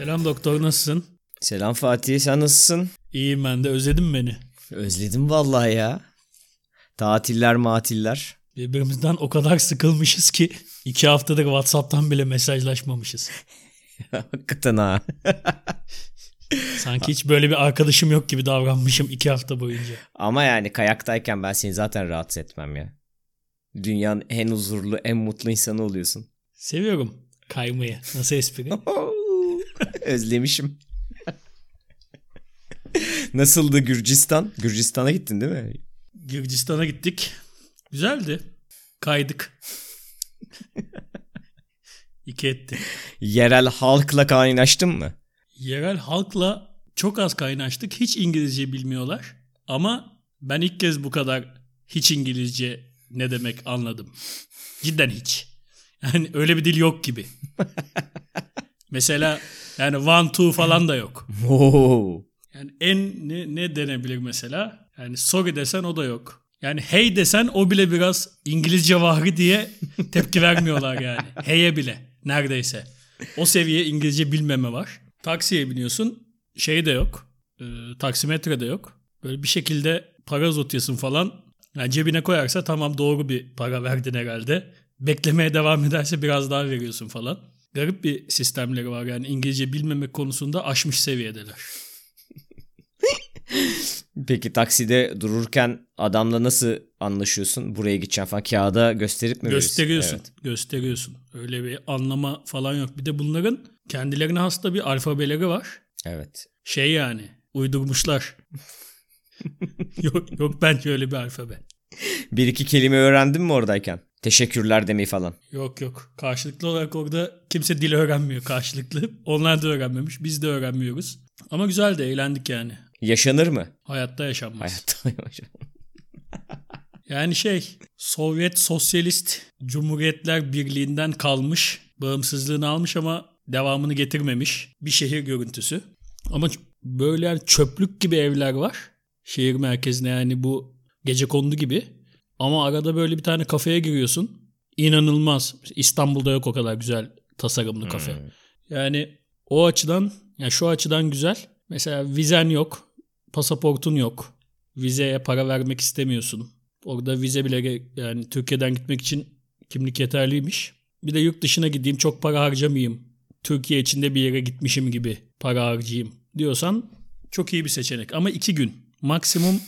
Selam doktor nasılsın? Selam Fatih sen nasılsın? İyiyim ben de özledin beni. Özledim vallahi ya. Tatiller matiller. Birbirimizden o kadar sıkılmışız ki iki haftadır Whatsapp'tan bile mesajlaşmamışız. Hakikaten ha. Sanki hiç böyle bir arkadaşım yok gibi davranmışım iki hafta boyunca. Ama yani kayaktayken ben seni zaten rahatsız etmem ya. Dünyanın en huzurlu, en mutlu insanı oluyorsun. Seviyorum kaymayı. Nasıl espri? Özlemişim. Nasıldı Gürcistan? Gürcistan'a gittin değil mi? Gürcistan'a gittik. Güzeldi. Kaydık. İki etti. Yerel halkla kaynaştın mı? Yerel halkla çok az kaynaştık. Hiç İngilizce bilmiyorlar. Ama ben ilk kez bu kadar hiç İngilizce ne demek anladım. Cidden hiç. Yani öyle bir dil yok gibi. Mesela yani one two falan da yok. Oo. Yani en ne, ne denebilir mesela? Yani sorry desen o da yok. Yani hey desen o bile biraz İngilizce vari diye tepki vermiyorlar yani. Hey'e bile neredeyse. O seviye İngilizce bilmeme var. Taksiye biniyorsun şey de yok. E, taksimetre de yok. Böyle bir şekilde para uzatıyorsun falan. Yani cebine koyarsa tamam doğru bir para verdin herhalde. Beklemeye devam ederse biraz daha veriyorsun falan. Garip bir sistemleri var yani İngilizce bilmemek konusunda aşmış seviyedeler. Peki takside dururken adamla nasıl anlaşıyorsun? Buraya gideceğim falan kağıda gösterip mi Gösteriyorsun. Evet. Gösteriyorsun. Öyle bir anlama falan yok. Bir de bunların kendilerine hasta bir alfabeleri var. Evet. Şey yani uydurmuşlar. yok yok bence öyle bir alfabe. Bir iki kelime öğrendin mi oradayken? Teşekkürler demeyi falan. Yok yok. Karşılıklı olarak orada kimse dil öğrenmiyor karşılıklı. Onlar da öğrenmemiş. Biz de öğrenmiyoruz. Ama güzel de eğlendik yani. Yaşanır mı? Hayatta yaşanmaz. Hayatta Yani şey Sovyet Sosyalist Cumhuriyetler Birliği'nden kalmış, bağımsızlığını almış ama devamını getirmemiş bir şehir görüntüsü. Ama böyle çöplük gibi evler var. Şehir merkezine yani bu gece kondu gibi. Ama arada böyle bir tane kafeye giriyorsun. İnanılmaz. İstanbul'da yok o kadar güzel tasarımlı kafe. Hmm. Yani o açıdan, yani şu açıdan güzel. Mesela vizen yok, pasaportun yok. Vizeye para vermek istemiyorsun. Orada vize bile yani Türkiye'den gitmek için kimlik yeterliymiş. Bir de yurt dışına gideyim çok para harcamayayım. Türkiye içinde bir yere gitmişim gibi para harcayayım diyorsan çok iyi bir seçenek. Ama iki gün. Maksimum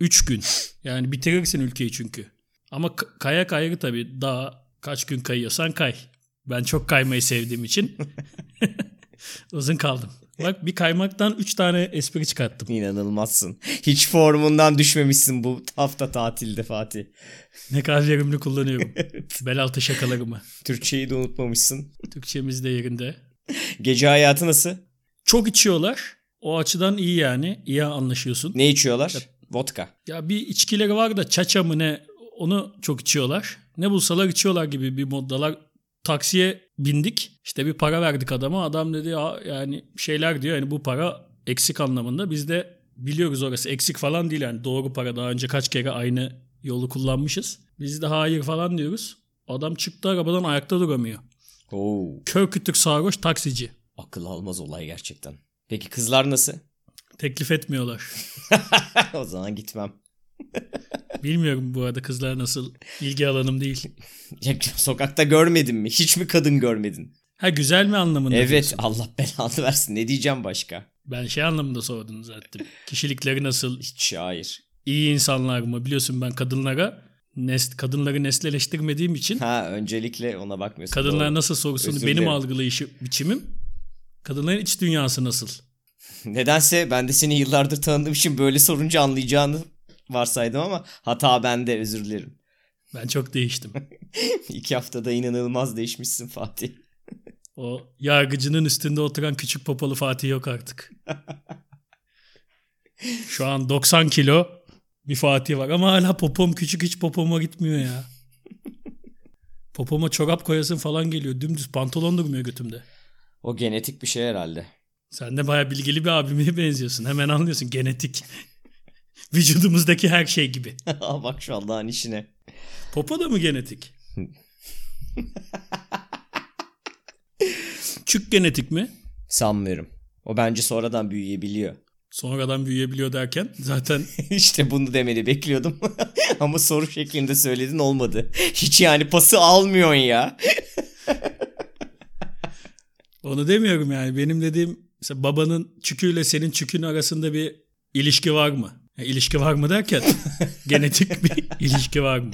üç gün. Yani bitirirsin ülkeyi çünkü. Ama k- kayak ayrı tabii. Daha kaç gün kayıyorsan kay. Ben çok kaymayı sevdiğim için uzun kaldım. Bak bir kaymaktan üç tane espri çıkarttım. İnanılmazsın. Hiç formundan düşmemişsin bu hafta tatilde Fatih. Ne kadar verimli kullanıyorum. Bel altı şakalarımı. Türkçeyi de unutmamışsın. Türkçemiz de yerinde. Gece hayatı nasıl? Çok içiyorlar. O açıdan iyi yani. İyi anlaşıyorsun. Ne içiyorlar? Vodka. Ya bir içkileri var da çaça mı ne onu çok içiyorlar. Ne bulsalar içiyorlar gibi bir moddalar. Taksiye bindik. İşte bir para verdik adama. Adam dedi ya yani şeyler diyor yani bu para eksik anlamında. Biz de biliyoruz orası eksik falan değil yani doğru para. Daha önce kaç kere aynı yolu kullanmışız. Biz de hayır falan diyoruz. Adam çıktı arabadan ayakta duramıyor. Oo. Kör kütük sarhoş taksici. Akıl almaz olay gerçekten. Peki kızlar nasıl? Teklif etmiyorlar. o zaman gitmem. Bilmiyorum bu arada kızlar nasıl ilgi alanım değil. Ya, Sokakta görmedin mi? Hiç mi kadın görmedin? Ha güzel mi anlamında? Evet diyorsun? Allah belanı versin. Ne diyeceğim başka? Ben şey anlamında sordum zaten. Kişilikleri nasıl? Hiç hayır. İyi insanlar mı? Biliyorsun ben kadınlara nes kadınları nesneleştirmediğim için Ha öncelikle ona bakmıyorsun. kadınlar Doğru. nasıl sorusunu Özür benim dilerim. algılayışı biçimim kadınların iç dünyası nasıl? Nedense ben de seni yıllardır tanıdığım için böyle sorunca anlayacağını varsaydım ama hata bende özür dilerim. Ben çok değiştim. İki haftada inanılmaz değişmişsin Fatih. O yargıcının üstünde oturan küçük popalı Fatih yok artık. Şu an 90 kilo bir Fatih var ama hala popom küçük hiç popoma gitmiyor ya. Popoma çorap koyasın falan geliyor. Dümdüz pantolon durmuyor götümde. O genetik bir şey herhalde. Sen de baya bilgili bir abime benziyorsun. Hemen anlıyorsun genetik. Vücudumuzdaki her şey gibi. Bak şu Allah'ın işine. Popo da mı genetik? Çük genetik mi? Sanmıyorum. O bence sonradan büyüyebiliyor. Sonradan büyüyebiliyor derken zaten işte bunu demeni bekliyordum. Ama soru şeklinde söyledin olmadı. Hiç yani pası almıyorsun ya. onu demiyorum yani. Benim dediğim mesela babanın çüküyle senin çükün arasında bir ilişki var mı? Yani ilişki var mı derken genetik bir ilişki var mı?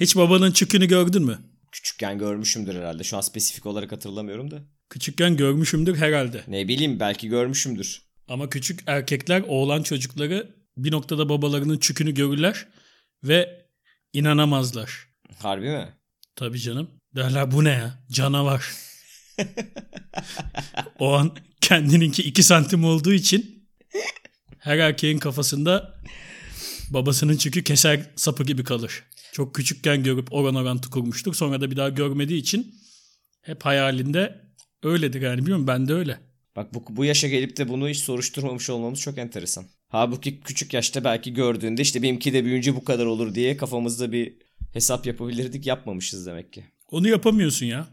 Hiç babanın çükünü gördün mü? Küçükken görmüşümdür herhalde. Şu an spesifik olarak hatırlamıyorum da. Küçükken görmüşümdür herhalde. Ne bileyim belki görmüşümdür. Ama küçük erkekler oğlan çocukları bir noktada babalarının çükünü görürler ve inanamazlar. Harbi mi? Tabii canım. Derler bu ne ya? Canavar. o an kendininki 2 santim olduğu için her erkeğin kafasında babasının çükü keser sapı gibi kalır. Çok küçükken görüp oran orantı kurmuştuk. Sonra da bir daha görmediği için hep hayalinde öyledir yani bilmiyorum ben de öyle. Bak bu, bu yaşa gelip de bunu hiç soruşturmamış olmamız çok enteresan. Halbuki küçük yaşta belki gördüğünde işte benimki de büyüyünce bu kadar olur diye kafamızda bir hesap yapabilirdik yapmamışız demek ki. Onu yapamıyorsun ya.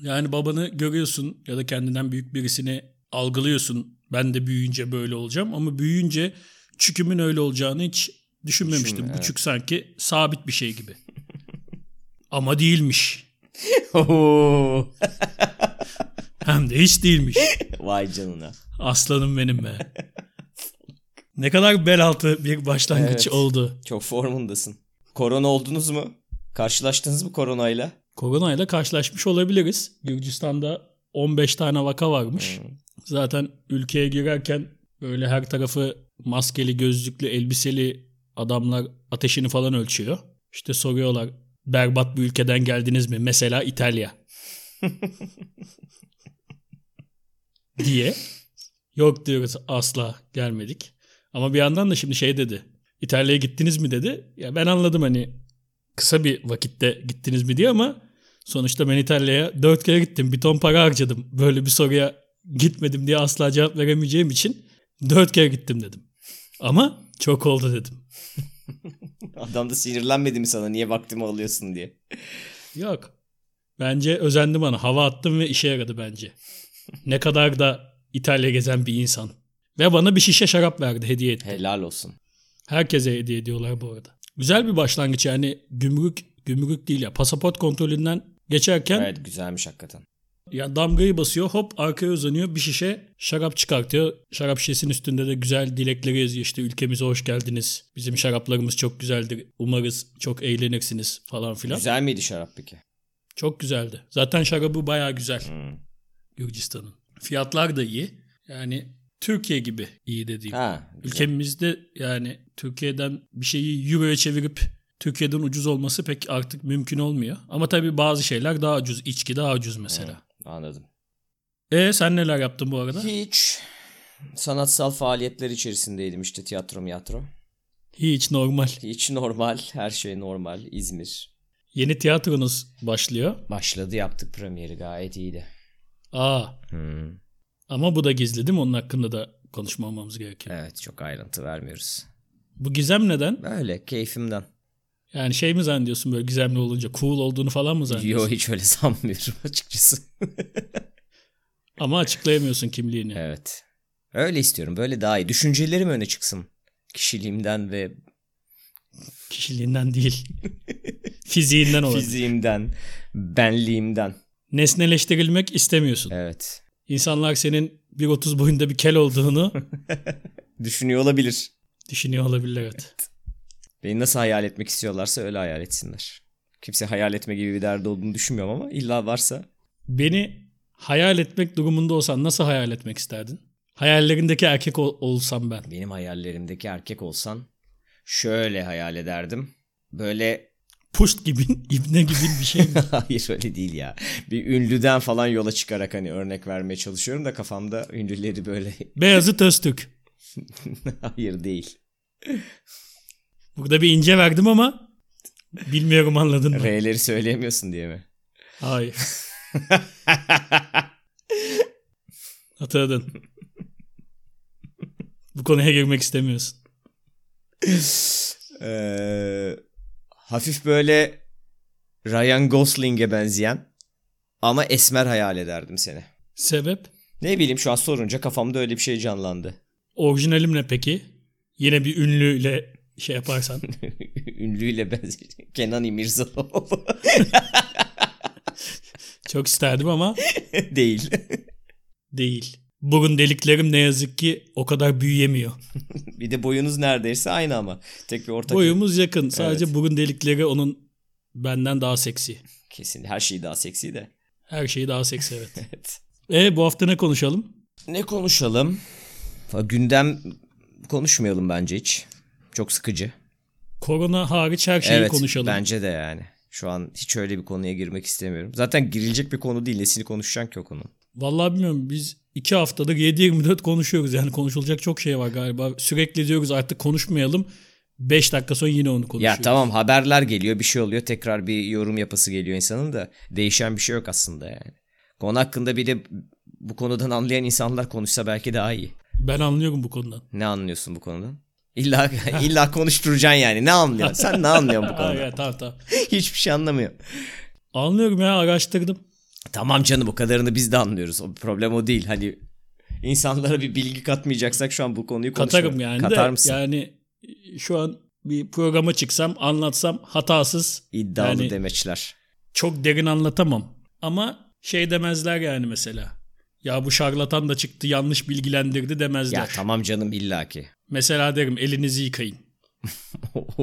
Yani babanı görüyorsun ya da kendinden büyük birisini algılıyorsun. Ben de büyüyünce böyle olacağım ama büyüyünce çükümün öyle olacağını hiç düşünmemiştim. Düşünme, Bu evet. çük sanki sabit bir şey gibi. ama değilmiş. Hem de hiç değilmiş. Vay canına. Aslanım benim be. ne kadar bel altı bir başlangıç Evet. oldu. Çok formundasın. Korona oldunuz mu? Karşılaştınız mı koronayla? Koronayla karşılaşmış olabiliriz. Gürcistan'da 15 tane vaka varmış. Zaten ülkeye girerken böyle her tarafı maskeli, gözlüklü, elbiseli adamlar ateşini falan ölçüyor. İşte soruyorlar berbat bir ülkeden geldiniz mi? Mesela İtalya. diye. Yok diyoruz asla gelmedik. Ama bir yandan da şimdi şey dedi. İtalya'ya gittiniz mi dedi. Ya ben anladım hani kısa bir vakitte gittiniz mi diye ama sonuçta ben İtalya'ya dört kere gittim. Bir ton para harcadım. Böyle bir soruya gitmedim diye asla cevap veremeyeceğim için dört kere gittim dedim. Ama çok oldu dedim. Adam da sinirlenmedi mi sana niye vaktimi alıyorsun diye. Yok. Bence özendi bana. Hava attım ve işe yaradı bence. Ne kadar da İtalya gezen bir insan. Ve bana bir şişe şarap verdi, hediye etti. Helal olsun. Herkese hediye ediyorlar bu arada. Güzel bir başlangıç yani gümrük gümrük değil ya pasaport kontrolünden geçerken Evet güzelmiş hakikaten. Ya damgayı basıyor hop arkaya uzanıyor bir şişe şarap çıkartıyor. Şarap şişesinin üstünde de güzel dilekleri yazıyor işte ülkemize hoş geldiniz. Bizim şaraplarımız çok güzeldir. Umarız çok eğlenirsiniz falan filan. Güzel miydi şarap peki? Çok güzeldi. Zaten şarabı baya güzel Hmm. Gürcistan'ın. Fiyatlar da iyi. Yani Türkiye gibi iyi dediğim. Ha, güzel. Ülkemizde yani Türkiye'den bir şeyi euroya çevirip Türkiye'den ucuz olması pek artık mümkün olmuyor. Ama tabii bazı şeyler daha ucuz. İçki daha ucuz mesela. Anladım. E sen neler yaptın bu arada? Hiç sanatsal faaliyetler içerisindeydim işte tiyatro miyatro. Hiç normal. Hiç normal, her şey normal. İzmir. Yeni tiyatronuz başlıyor. Başladı yaptık premieri gayet iyiydi. Aa Hmm. ama bu da gizli değil mi? Onun hakkında da konuşmamamız gerekiyor. Evet çok ayrıntı vermiyoruz. Bu gizem neden? Böyle keyfimden. Yani şey mi zannediyorsun böyle gizemli olunca cool olduğunu falan mı zannediyorsun? Yo hiç öyle sanmıyorum açıkçası. Ama açıklayamıyorsun kimliğini. evet. Öyle istiyorum. Böyle daha iyi. Düşüncelerim öne çıksın. Kişiliğimden ve Kişiliğinden değil. Fiziğinden olabilir. fiziğimden, benliğimden. Nesneleştirilmek istemiyorsun. Evet. İnsanlar senin 1.30 boyunda bir kel olduğunu Düşünüyor olabilir. düşünüyor olabilirler. Evet. Beni nasıl hayal etmek istiyorlarsa öyle hayal etsinler. Kimse hayal etme gibi bir derdi olduğunu düşünmüyorum ama illa varsa Beni hayal etmek durumunda olsan nasıl hayal etmek isterdin? Hayallerindeki erkek ol- olsam ben. benim hayallerimdeki erkek olsan şöyle hayal ederdim. Böyle Puşt gibi, ibne gibi bir şey mi? hayır öyle değil ya. Bir ünlüden falan yola çıkarak hani örnek vermeye çalışıyorum da kafamda ünlüleri böyle Beyazıt Öztürk. hayır değil. Burada bir ince verdim ama bilmiyorum anladın mı? R'leri söyleyemiyorsun diye mi? Hayır. Hatırladın. Bu konuya girmek istemiyorsun. Ee, hafif böyle Ryan Gosling'e benzeyen ama esmer hayal ederdim seni. Sebep? Ne bileyim şu an sorunca kafamda öyle bir şey canlandı. Orijinalim ne peki? Yine bir ünlüyle şey yaparsan. Ünlüyle benzer. Kenan İmirzalıoğlu. Çok isterdim ama Değil. değil. Burun deliklerim ne yazık ki o kadar büyüyemiyor. bir de boyunuz neredeyse aynı ama. Tek bir ortak. Boyumuz yakın. Sadece burun delikleri onun benden daha seksi. Kesin her şey daha seksi de. Her şeyi daha seksi evet. Evet. E bu hafta ne konuşalım? Ne konuşalım? Gündem konuşmayalım bence hiç. Çok sıkıcı. Korona hariç her şeyi evet konuşalım. bence de yani. Şu an hiç öyle bir konuya girmek istemiyorum. Zaten girilecek bir konu değil. Nesini konuşacaksın ki o konu? Vallahi bilmiyorum biz iki haftadır 7-24 konuşuyoruz. Yani konuşulacak çok şey var galiba. Sürekli diyoruz artık konuşmayalım. 5 dakika sonra yine onu konuşuyoruz. Ya tamam haberler geliyor bir şey oluyor. Tekrar bir yorum yapısı geliyor insanın da. Değişen bir şey yok aslında yani. Konu hakkında bir de bu konudan anlayan insanlar konuşsa belki daha iyi. Ben anlıyorum bu konudan. Ne anlıyorsun bu konudan? İlla illa konuşturacaksın yani. Ne anlıyorsun? Sen ne anlıyorsun bu konudan? ya, tamam tamam. Hiçbir şey anlamıyorum. Anlıyorum ya araştırdım. Tamam canım o kadarını biz de anlıyoruz. O problem o değil. Hani insanlara bir bilgi katmayacaksak şu an bu konuyu konuşmayalım. Katarım yani Katar de mısın? yani şu an bir programa çıksam anlatsam hatasız İddialı yani demeçler. çok derin anlatamam. Ama şey demezler yani mesela. Ya bu şarlatan da çıktı yanlış bilgilendirdi demezler. Ya tamam canım illaki. Mesela derim elinizi yıkayın.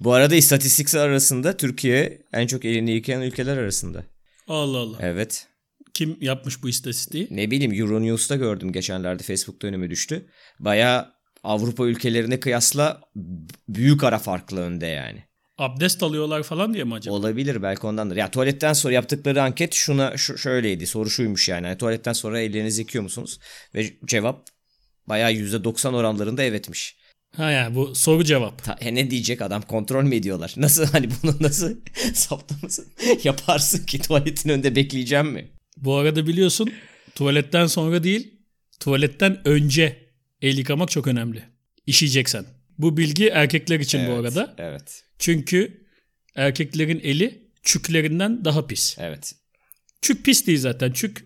Bu arada istatistiksel arasında Türkiye en çok elini yıkayan ülkeler arasında. Allah Allah. Evet. Kim yapmış bu istatistiği? Ne bileyim Euronews'ta gördüm geçenlerde Facebook'ta önüme düştü. Baya Avrupa ülkelerine kıyasla büyük ara farklı önde yani. Abdest alıyorlar falan diye mi acaba? Olabilir belki ondandır. Ya tuvaletten sonra yaptıkları anket şuna şu, şöyleydi. Soru şuymuş yani. Hani tuvaletten sonra ellerinizi yıkıyor musunuz? Ve cevap bayağı %90 oranlarında evetmiş. Ha yani bu soru cevap. Ta, he ne diyecek adam kontrol mü ediyorlar? Nasıl hani bunu nasıl saptamasın yaparsın ki tuvaletin önünde bekleyeceğim mi? Bu arada biliyorsun tuvaletten sonra değil tuvaletten önce el yıkamak çok önemli. İşeyeceksen. Bu bilgi erkekler için bu Evet, arada. Evet. Çünkü erkeklerin eli çüklerinden daha pis. Evet. Çük pis değil zaten. Çük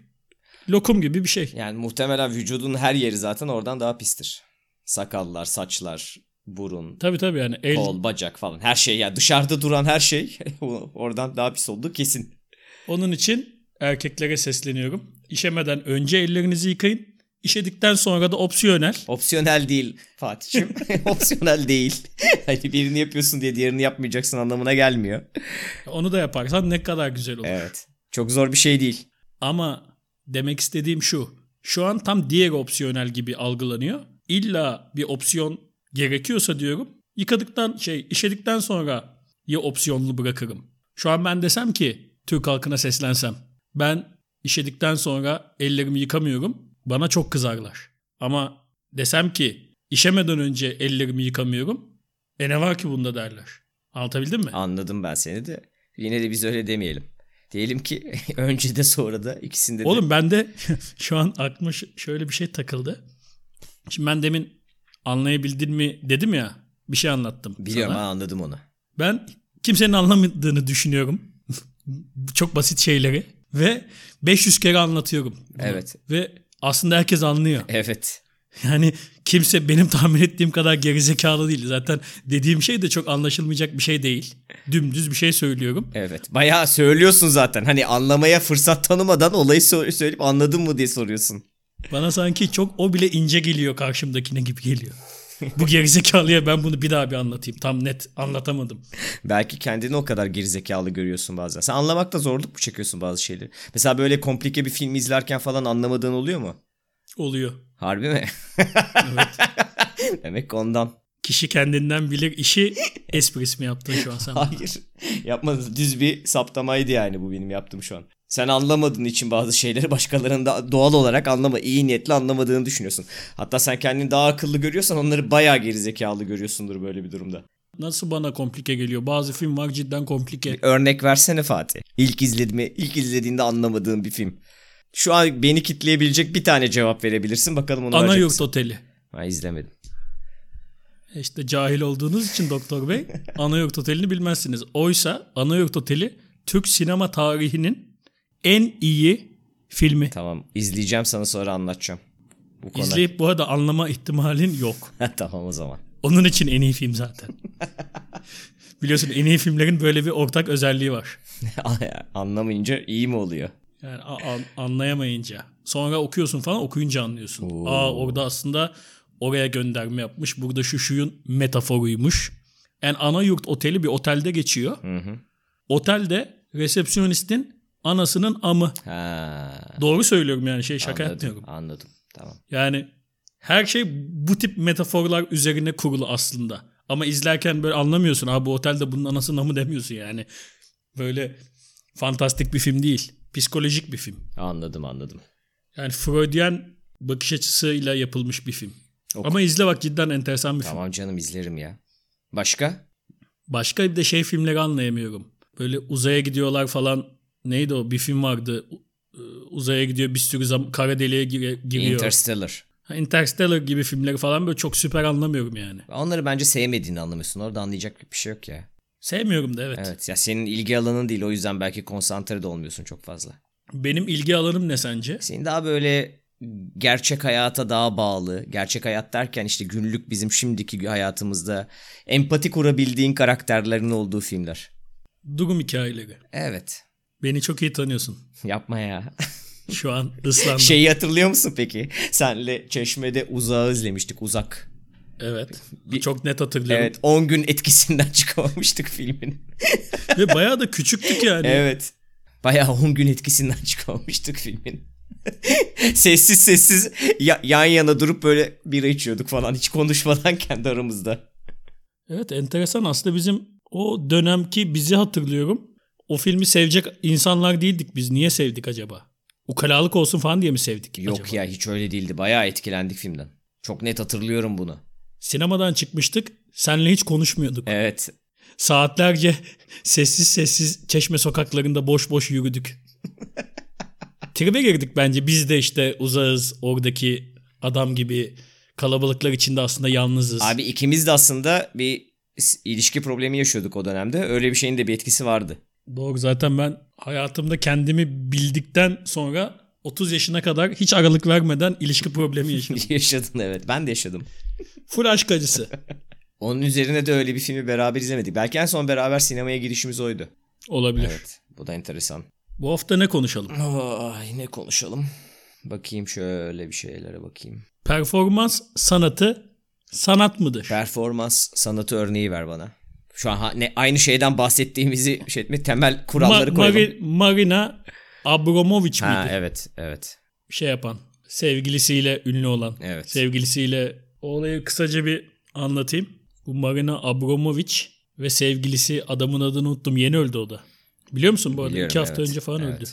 lokum gibi bir şey. Yani muhtemelen vücudun her yeri zaten oradan daha pistir. Sakallar, saçlar, burun, Tabii tabii yani el kol, bacak falan her şey yani dışarıda duran her şey oradan daha pis olduğu kesin. onun için erkeklere sesleniyorum. İşemeden önce ellerinizi yıkayın. İşedikten sonra da opsiyonel. Opsiyonel değil Fatih'im. Opsiyonel değil. Hani birini yapıyorsun diye diğerini yapmayacaksın anlamına gelmiyor. Onu da yaparsan ne kadar güzel olur. Evet. Çok zor bir şey değil. Ama demek istediğim şu. Şu an tam diğer opsiyonel gibi algılanıyor. İlla bir opsiyon gerekiyorsa diyorum. Yıkadıktan şey işedikten sonra ya opsiyonlu bırakırım. Şu an ben desem ki Türk halkına seslensem. Ben işedikten sonra ellerimi yıkamıyorum. Bana çok kızarlar. Ama desem ki işemeden önce ellerimi yıkamıyorum. E ne var ki bunda derler. Anlatabildim mi? Anladım ben seni de. Yine de biz öyle demeyelim. Diyelim ki önce de sonra da ikisinde de. Oğlum ben de şu an aklıma şöyle bir şey takıldı. Şimdi ben demin anlayabildin mi dedim ya bir şey anlattım. Biliyorum sana. ha anladım onu. Ben kimsenin anlamadığını düşünüyorum. Çok basit şeyleri ve 500 kere anlatıyorum. bunu. Evet. Ve aslında herkes anlıyor. Evet. Yani kimse benim tahmin ettiğim kadar gerizekalı değil. Zaten dediğim şey de çok anlaşılmayacak bir şey değil. Dümdüz bir şey söylüyorum. Evet. Bayağı söylüyorsun zaten. Hani anlamaya fırsat tanımadan olayı sö- söyleyip anladın mı diye soruyorsun. Bana sanki çok o bile ince geliyor karşımdakine gibi geliyor. Bu gerizekalıya ben bunu bir daha bir anlatayım. Tam net anlatamadım. Belki kendini o kadar gerizekalı görüyorsun bazen. Sen anlamakta zorluk mu çekiyorsun bazı şeyleri? Mesela böyle komplike bir film izlerken falan anlamadığın oluyor mu? Oluyor. Harbi mi? Demek ki ondan. Kişi kendinden bilir işi espris mi yaptın şu an sen? Hayır. Yapmadım. Düz bir saptamaydı yani bu benim yaptığım şu an. Sen anlamadığın için bazı şeyleri başkalarının da doğal olarak anlama, iyi niyetli anlamadığını düşünüyorsun. Hatta sen kendini daha akıllı görüyorsan onları bayağı gerizekalı görüyorsundur böyle bir durumda. Nasıl bana komplike geliyor? Bazı film var cidden komplike. Örnek versene Fatih. İlk izlediğimi, ilk izlediğinde anlamadığın bir film. Şu an beni kitleyebilecek bir tane cevap verebilirsin. Bakalım onu Ana Yurt? Oteli. Ha izlemedim. İşte cahil olduğunuz için Doktor Bey Ana Yurt Oteli'ni bilmezsiniz. Oysa Ana Yurt Oteli Türk sinema tarihinin en iyi filmi. Tamam izleyeceğim sana sonra anlatacağım. Bu konu... İzleyip bu arada anlama ihtimalin yok. tamam o zaman. Onun için en iyi film zaten. Biliyorsun en iyi filmlerin böyle bir ortak özelliği var. Anlamayınca iyi mi oluyor? Yani anlayamayınca. Sonra okuyorsun falan okuyunca anlıyorsun. Oo. Aa orada aslında oraya gönderme yapmış. Burada şu şuyun metaforuymuş. Yani ana yurt oteli bir otelde geçiyor. Hı hı. Otelde resepsiyonistin anasının amı. Ha. Doğru söylüyorum yani şey şaka anladım, yapmıyorum. Anladım tamam. Yani her şey bu tip metaforlar üzerine kurulu aslında. Ama izlerken böyle anlamıyorsun. Abi bu otelde bunun anasının amı demiyorsun yani. Böyle fantastik bir film değil. Psikolojik bir film. Anladım anladım. Yani Freudian bakış açısıyla yapılmış bir film. Oku. Ama izle bak cidden enteresan bir tamam, film. Tamam canım izlerim ya. Başka? Başka bir de şey filmleri anlayamıyorum. Böyle uzaya gidiyorlar falan. Neydi o? Bir film vardı. Uzaya gidiyor bir sürü zaman kara deliğe giriyor. Interstellar. Interstellar gibi filmleri falan böyle çok süper anlamıyorum yani. Onları bence sevmediğini anlamıyorsun. Orada anlayacak bir şey yok ya. Sevmiyorum da evet. Evet ya senin ilgi alanın değil o yüzden belki konsantre de olmuyorsun çok fazla. Benim ilgi alanım ne sence? Senin daha böyle gerçek hayata daha bağlı. Gerçek hayat derken işte günlük bizim şimdiki hayatımızda empati kurabildiğin karakterlerin olduğu filmler. Durum hikayeleri. Evet. Beni çok iyi tanıyorsun. Yapma ya. Şu an ıslandım. Şeyi hatırlıyor musun peki? Senle Çeşme'de Uzağı izlemiştik. Uzak. Evet. Bir, çok net hatırlıyorum. Evet. 10 gün etkisinden çıkamamıştık filmin. Ve bayağı da küçüktük yani. Evet. Bayağı 10 gün etkisinden çıkamamıştık filmin. sessiz sessiz ya, yan yana durup böyle bira içiyorduk falan hiç konuşmadan kendi aramızda. Evet enteresan aslında bizim o dönemki bizi hatırlıyorum. O filmi sevecek insanlar değildik biz. Niye sevdik acaba? Ukalalık olsun falan diye mi sevdik Yok acaba? ya hiç öyle değildi. Bayağı etkilendik filmden. Çok net hatırlıyorum bunu. Sinemadan çıkmıştık. Senle hiç konuşmuyorduk. Evet. Saatlerce sessiz sessiz çeşme sokaklarında boş boş yürüdük. Tribe girdik bence. Biz de işte uzağız. Oradaki adam gibi kalabalıklar içinde aslında yalnızız. Abi ikimiz de aslında bir ilişki problemi yaşıyorduk o dönemde. Öyle bir şeyin de bir etkisi vardı. Doğru zaten ben hayatımda kendimi bildikten sonra 30 yaşına kadar hiç aralık vermeden ilişki problemi yaşadım. Yaşadın evet ben de yaşadım. Full aşk acısı. Onun üzerine de öyle bir filmi beraber izlemedik. Belki en son beraber sinemaya girişimiz oydu. Olabilir. Evet bu da enteresan. Bu hafta ne konuşalım? Ay ne konuşalım? Bakayım şöyle bir şeylere bakayım. Performans sanatı sanat mıdır? Performans sanatı örneği ver bana. Şu an ha, ne aynı şeyden bahsettiğimizi şey etme temel kuralları Ma- koyalım. Mari- Marina Abramovic ha, miydi? Evet, evet. Şey yapan, sevgilisiyle ünlü olan. Evet. Sevgilisiyle olayı kısaca bir anlatayım. Bu Marina Abramovic ve sevgilisi adamın adını unuttum. Yeni öldü o da. Biliyor musun bu arada? Biliyorum, İki hafta evet. önce falan evet. öldü.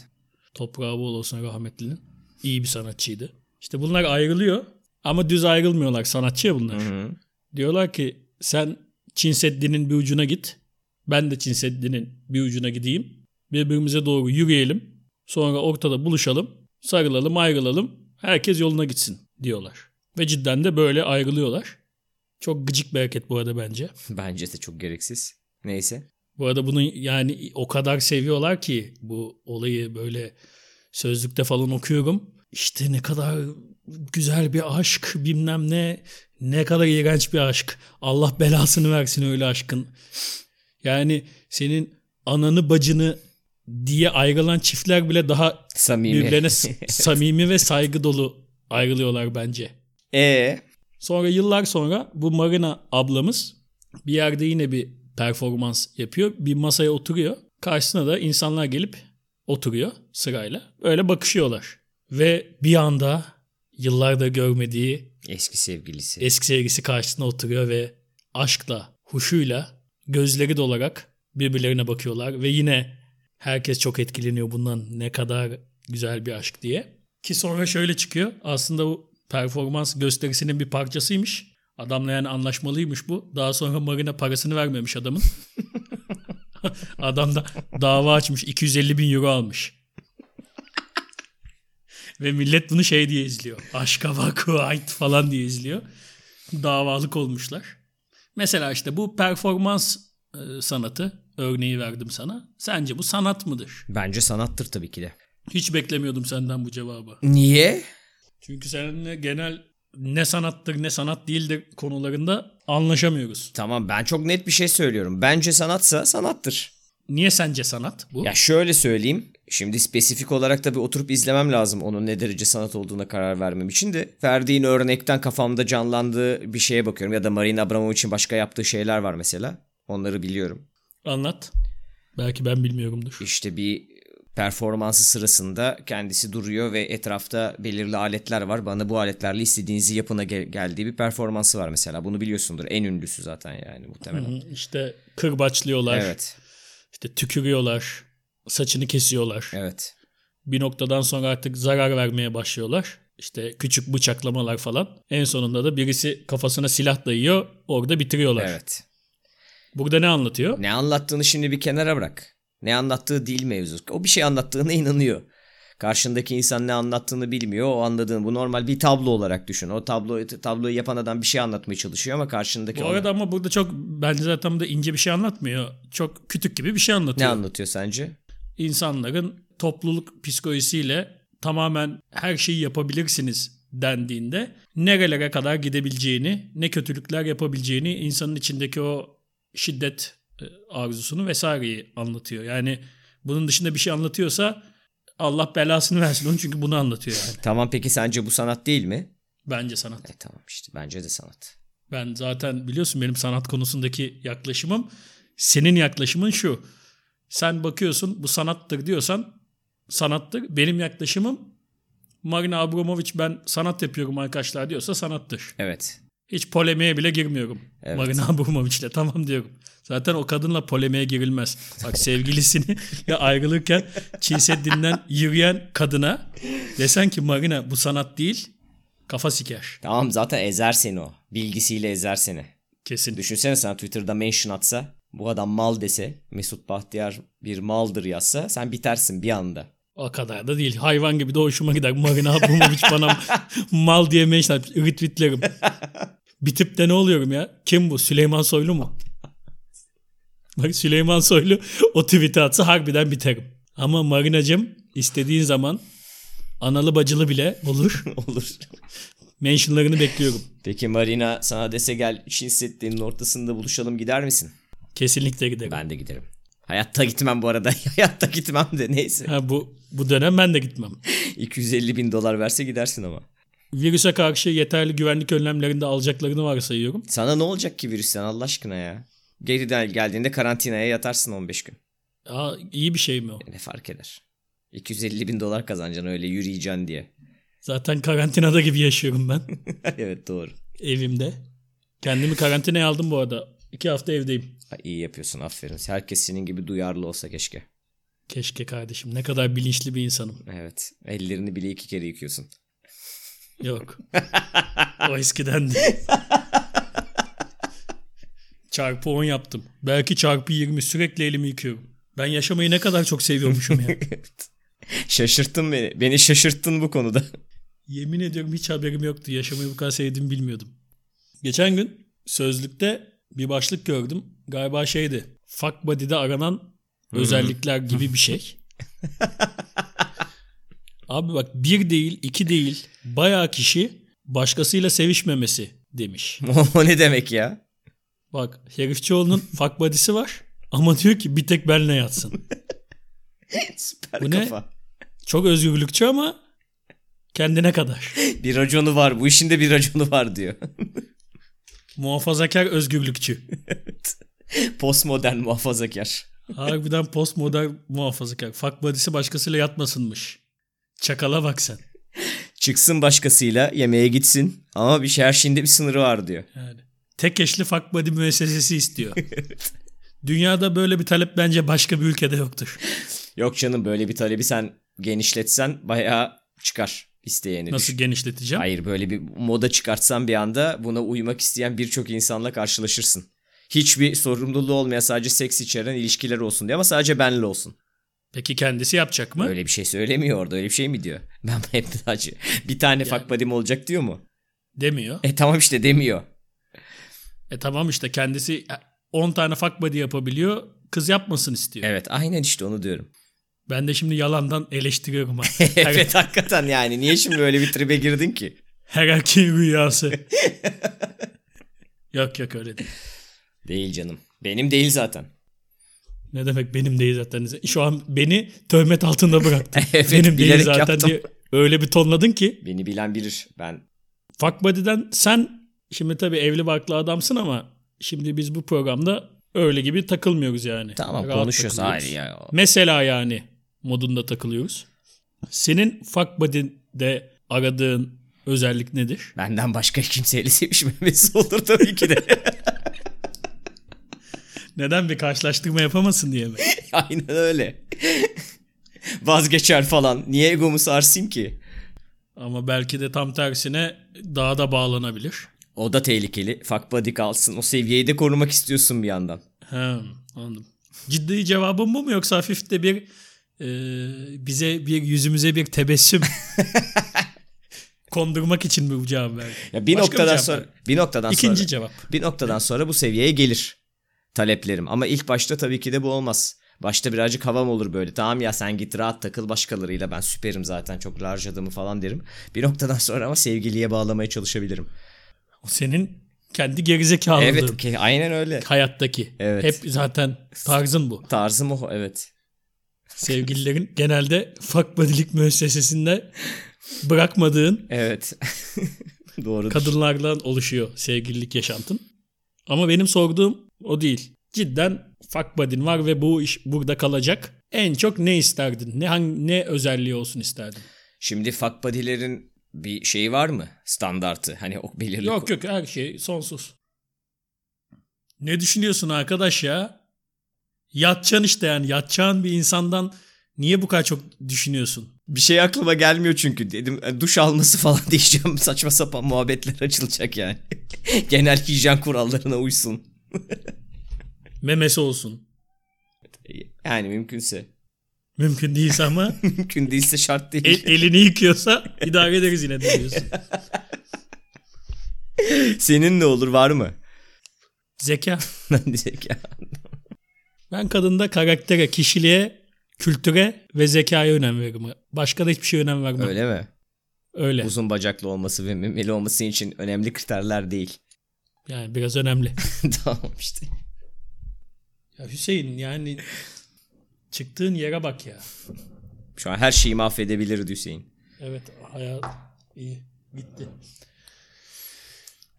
Toprağı bol olsun rahmetlinin. İyi bir sanatçıydı. İşte bunlar ayrılıyor ama düz ayrılmıyorlar. Sanatçı ya bunlar. Hı hı. Diyorlar ki sen Çin Seddi'nin bir ucuna git. Ben de Çin Seddi'nin bir ucuna gideyim. Birbirimize doğru yürüyelim. Sonra ortada buluşalım. Sarılalım ayrılalım. Herkes yoluna gitsin diyorlar. Ve cidden de böyle ayrılıyorlar. Çok gıcık bir hareket bu arada bence. Bence de çok gereksiz. Neyse. Bu arada bunu yani o kadar seviyorlar ki bu olayı böyle sözlükte falan okuyorum. İşte ne kadar güzel bir aşk bilmem ne ne kadar iğrenç bir aşk. Allah belasını versin öyle aşkın. Yani senin ananı bacını diye ayrılan çiftler bile daha samimi. birbirlerine samimi ve saygı dolu ayrılıyorlar bence. E Sonra yıllar sonra bu Marina ablamız bir yerde yine bir performans yapıyor. Bir masaya oturuyor. Karşısına da insanlar gelip oturuyor sırayla. Öyle bakışıyorlar. Ve bir anda yıllarda görmediği eski sevgilisi eski sevgilisi karşısına oturuyor ve aşkla, huşuyla gözleri dolarak birbirlerine bakıyorlar ve yine herkes çok etkileniyor bundan ne kadar güzel bir aşk diye. Ki sonra şöyle çıkıyor. Aslında bu performans gösterisinin bir parçasıymış. Adamla yani anlaşmalıymış bu. Daha sonra Marina parasını vermemiş adamın. Adam da dava açmış. 250 bin euro almış. Ve millet bunu şey diye izliyor. Aşka vaku ait falan diye izliyor. Davalık olmuşlar. Mesela işte bu performans e, sanatı örneği verdim sana. Sence bu sanat mıdır? Bence sanattır tabii ki de. Hiç beklemiyordum senden bu cevabı. Niye? Çünkü seninle genel ne sanattır ne sanat değildir konularında anlaşamıyoruz. Tamam ben çok net bir şey söylüyorum. Bence sanatsa sanattır. Niye sence sanat bu? Ya şöyle söyleyeyim. Şimdi spesifik olarak tabii oturup izlemem lazım onun ne derece sanat olduğuna karar vermem için de. Verdiğin örnekten kafamda canlandığı bir şeye bakıyorum. Ya da Marina Abramovich'in başka yaptığı şeyler var mesela. Onları biliyorum. Anlat. Belki ben bilmiyorumdur. İşte bir performansı sırasında kendisi duruyor ve etrafta belirli aletler var. Bana bu aletlerle istediğinizi yapına gel- geldiği bir performansı var mesela. Bunu biliyorsundur. En ünlüsü zaten yani muhtemelen. Hı, İşte kırbaçlıyorlar, Evet. işte tükürüyorlar, saçını kesiyorlar. Evet. Bir noktadan sonra artık zarar vermeye başlıyorlar. İşte küçük bıçaklamalar falan. En sonunda da birisi kafasına silah dayıyor, orada bitiriyorlar. Evet. Burada ne anlatıyor? Ne anlattığını şimdi bir kenara bırak. Ne anlattığı değil mevzu. O bir şey anlattığına inanıyor. Karşındaki insan ne anlattığını bilmiyor. O anladığın bu normal bir tablo olarak düşün. O tablo tabloyu yapan adam bir şey anlatmaya çalışıyor ama karşındaki Bu ona- arada ama burada çok bence zaten da ince bir şey anlatmıyor. Çok kütük gibi bir şey ne anlatıyor. anlatıyor sence? İnsanların topluluk psikolojisiyle tamamen her şeyi yapabilirsiniz dendiğinde nerelere kadar gidebileceğini, ne kötülükler yapabileceğini, insanın içindeki o şiddet e, arzusunu vesaireyi anlatıyor. Yani bunun dışında bir şey anlatıyorsa Allah belasını versin onu çünkü bunu anlatıyor yani. Tamam peki sence bu sanat değil mi? Bence sanat. E tamam işte bence de sanat. Ben zaten biliyorsun benim sanat konusundaki yaklaşımım senin yaklaşımın şu. Sen bakıyorsun bu sanattır diyorsan sanattır. Benim yaklaşımım Marina Abramovic ben sanat yapıyorum arkadaşlar diyorsa sanattır. Evet. Hiç polemiğe bile girmiyorum. Evet. Marina Abramovic'le tamam diyorum. Zaten o kadınla polemiğe girilmez. Bak sevgilisini ya ayrılırken Çin Seddi'nden yürüyen kadına desen ki Marina bu sanat değil kafa siker. Tamam zaten ezer seni o. Bilgisiyle ezer seni. Kesin. Düşünsene sen Twitter'da mention atsa bu adam mal dese Mesut Bahtiyar bir maldır yazsa sen bitersin bir anda. O kadar da değil. Hayvan gibi de hoşuma gider. Marina Abramovic bana mal diye atmış. Retweetlerim. Bitip de ne oluyorum ya? Kim bu? Süleyman Soylu mu? Bak Süleyman Soylu o tweet'i atsa harbiden biterim. Ama Marinacım istediğin zaman analı bacılı bile olur. Olur. Mentionlarını bekliyorum. Peki Marina sana dese gel Çin Seddi'nin ortasında buluşalım gider misin? Kesinlikle giderim. Ben de giderim. Hayatta gitmem bu arada. Hayatta gitmem de neyse. Ha, bu, bu dönem ben de gitmem. 250 bin dolar verse gidersin ama. Virüse karşı yeterli güvenlik önlemlerini de alacaklarını varsayıyorum. Sana ne olacak ki virüsten Allah aşkına ya? Geriden geldiğinde karantinaya yatarsın 15 gün. Aa, iyi bir şey mi o? Ne fark eder? 250 bin dolar kazanacaksın öyle yürüyeceksin diye. Zaten karantinada gibi yaşıyorum ben. evet doğru. evimde. Kendimi karantinaya aldım bu arada. İki hafta evdeyim. İyi yapıyorsun aferin. Herkes senin gibi duyarlı olsa keşke. Keşke kardeşim. Ne kadar bilinçli bir insanım. Evet. Ellerini bile iki kere yıkıyorsun. Yok. o eskidendi. çarpı 10 yaptım. Belki çarpı 20 sürekli elimi yıkıyorum. Ben yaşamayı ne kadar çok seviyormuşum ya. Şaşırttın beni. Beni şaşırttın bu konuda. Yemin ediyorum hiç haberim yoktu. Yaşamayı bu kadar sevdiğimi bilmiyordum. Geçen gün sözlükte bir başlık gördüm. Galiba şeydi. Fuck body'de aranan özellikler gibi bir şey. Abi bak bir değil, iki değil, bayağı kişi başkasıyla sevişmemesi demiş. o ne demek ya? Bak Herifçioğlu'nun fuck body'si var ama diyor ki bir tek benle yatsın. Süper Bu ne? kafa. Çok özgürlükçü ama kendine kadar. Bir raconu var. Bu işin de bir raconu var diyor. Muhafazakar özgürlükçü. Postmodern muhafazakar. Harbiden postmodern muhafazakar. Fuck body'si başkasıyla yatmasınmış. Çakala bak sen. Çıksın başkasıyla yemeğe gitsin ama bir şey her şeyinde bir sınırı var diyor. Yani. Tek eşli fuck body müessesesi istiyor. Dünyada böyle bir talep bence başka bir ülkede yoktur. Yok canım böyle bir talebi sen genişletsen bayağı çıkar isteyeni. Nasıl düşün. genişleteceğim? Hayır böyle bir moda çıkartsan bir anda buna uymak isteyen birçok insanla karşılaşırsın. Hiçbir sorumluluğu olmayan sadece seks içeren ilişkiler olsun diye ama sadece benle olsun. Peki kendisi yapacak mı? Öyle bir şey söylemiyor orada öyle bir şey mi diyor? Ben hep acı. Bir tane fuck buddy'm olacak diyor mu? Demiyor. E tamam işte demiyor. E tamam işte kendisi 10 tane fuck body yapabiliyor. Kız yapmasın istiyor. Evet aynen işte onu diyorum. Ben de şimdi yalandan eleştiriyorum. ha. evet hakikaten yani. Niye şimdi böyle bir tribe girdin ki? Her erkeğin rüyası. yok yok öyle değil. Değil canım. Benim değil zaten. Ne demek benim değil zaten. Şu an beni töhmet altında bıraktın. Evet, benim değil zaten yaptım. diye öyle bir tonladın ki. Beni bilen bilir. Ben Fuck buddy'den sen şimdi tabii evli barklı adamsın ama şimdi biz bu programda öyle gibi takılmıyoruz yani. tamam Rahat konuşuyoruz. Hayır ya. Mesela yani modunda takılıyoruz. Senin fuck buddy'de aradığın özellik nedir? Benden başka kimseyle sevişmemesi olur tabii ki de. Neden bir karşılaştırma yapamasın diye mi? Aynen öyle. Vazgeçer falan. Niye egomu sarsayım ki? Ama belki de tam tersine daha da bağlanabilir. O da tehlikeli. Fuck buddy kalsın. O seviyeyi de korumak istiyorsun bir yandan. He, anladım. Ciddi cevabın bu mu yoksa hafif de bir e, bize bir yüzümüze bir tebessüm kondurmak için mi bu cevap verdin? Ya bir Başka noktadan cevap sonra ver. bir noktadan İkinci sonra cevap. bir noktadan sonra bu seviyeye gelir taleplerim. Ama ilk başta tabii ki de bu olmaz. Başta birazcık havam olur böyle. Tamam ya sen git rahat takıl başkalarıyla ben süperim zaten çok adamı falan derim. Bir noktadan sonra ama sevgiliye bağlamaya çalışabilirim. O senin kendi gerizekalılığın. Evet aynen öyle. Hayattaki. Evet. Hep zaten tarzın bu. Tarzım o evet. Sevgililerin genelde fuck buddy'lik müessesesinde bırakmadığın Evet. Doğru. kadınlarla oluşuyor sevgililik yaşantın. Ama benim sorduğum o değil. Cidden fuck buddy'n var ve bu iş burada kalacak. En çok ne isterdin? Ne hangi, ne özelliği olsun isterdin? Şimdi fuck buddy'lerin bir şeyi var mı? Standartı. Hani o belirli. Yok yok her şey sonsuz. Ne düşünüyorsun arkadaş ya? Yatacaksın işte yani. Yatacağın bir insandan niye bu kadar çok düşünüyorsun? Bir şey aklıma gelmiyor çünkü. Dedim e, duş alması falan diyeceğim. Saçma sapan muhabbetler açılacak yani. Genel hijyen kurallarına uysun. Memesi olsun. Yani mümkünse. Mümkün değilse ama Mümkün değilse şart değil. el- elini yıkıyorsa idare ederiz yine diyorsun. Senin ne olur var mı? Zeka. Ya. Ben kadında karaktere, kişiliğe, kültüre ve zekaya önem veririm. Başka da hiçbir şeye önem vermem. Öyle. Öyle mi? Uzun bacaklı olması ve memeli olması senin için önemli kriterler değil. Yani biraz önemli. tamam işte. Ya Hüseyin yani çıktığın yere bak ya. Şu an her şeyi mahvedebilirdi Hüseyin. Evet hayat iyi gitti.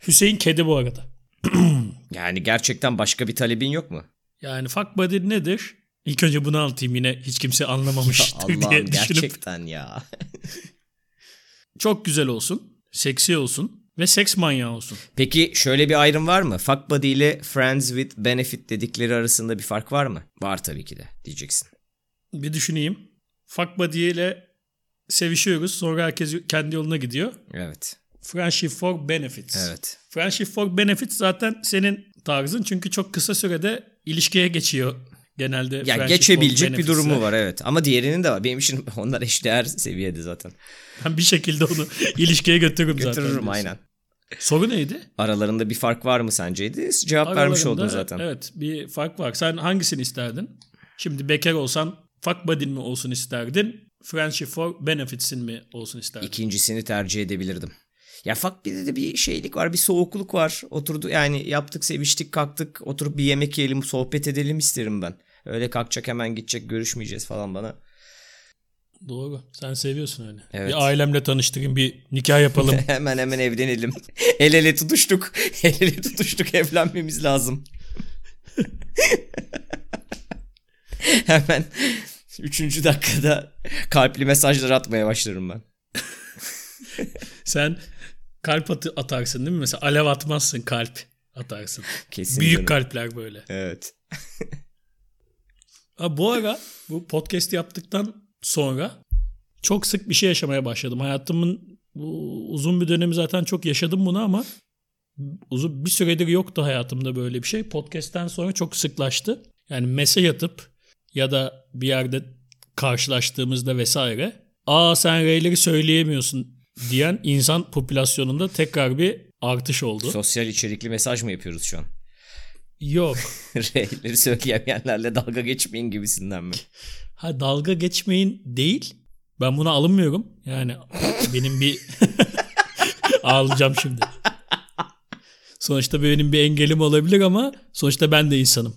Hüseyin kedi bu arada. Yani gerçekten başka bir talebin yok mu? Yani fuck buddy nedir? İlk önce bunu anlatayım yine hiç kimse anlamamıştır diye düşünüp. gerçekten ya. Çok güzel olsun, seksi olsun ve seks manyağı olsun. Peki şöyle bir ayrım var mı? Fuck buddy ile friends with benefit dedikleri arasında bir fark var mı? Var tabii ki de diyeceksin. Bir düşüneyim. Fuck buddy ile sevişiyoruz sonra herkes kendi yoluna gidiyor. Evet. Friendship for benefits. Evet. Friendship for benefits zaten senin tarzın çünkü çok kısa sürede ilişkiye geçiyor genelde. Ya geçebilecek bir durumu var evet. Ama diğerinin de var. Benim için onlar eşdeğer seviyede zaten. Ben bir şekilde onu ilişkiye götürürüm zaten. Götürürüm diyorsun. aynen. Soru neydi? Aralarında bir fark var mı senceydi? Cevap vermiş Aralarında, oldun zaten. Evet bir fark var. Sen hangisini isterdin? Şimdi bekar olsan fuck buddy'n mi olsun isterdin? Friendship for benefits'in mi olsun isterdin? İkincisini tercih edebilirdim. Ya fuck bir de bir şeylik var, bir soğukluk var. Oturdu yani yaptık, seviştik, kalktık. Oturup bir yemek yiyelim, sohbet edelim isterim ben. Öyle kalkacak hemen gidecek, görüşmeyeceğiz falan bana. Doğru. Sen seviyorsun öyle. Evet. Bir ailemle tanıştırayım, bir nikah yapalım. hemen hemen evlenelim. El ele tutuştuk. El ele tutuştuk, evlenmemiz lazım. hemen üçüncü dakikada kalpli mesajlar atmaya başlarım ben. Sen kalp atı atarsın değil mi? Mesela alev atmazsın kalp atarsın. Kesin. Büyük canım. kalpler böyle. Evet. Ha, bu ara bu podcast yaptıktan sonra çok sık bir şey yaşamaya başladım. Hayatımın bu uzun bir dönemi zaten çok yaşadım bunu ama uzun bir süredir yoktu hayatımda böyle bir şey. Podcast'ten sonra çok sıklaştı. Yani mesaj atıp ya da bir yerde karşılaştığımızda vesaire aa sen R'leri söyleyemiyorsun diyen insan popülasyonunda tekrar bir artış oldu. Sosyal içerikli mesaj mı yapıyoruz şu an? Yok. R'leri söyleyemeyenlerle dalga geçmeyin gibisinden mi? Ha dalga geçmeyin değil. Ben buna alınmıyorum. Yani benim bir ağlayacağım şimdi. Sonuçta benim bir engelim olabilir ama sonuçta ben de insanım.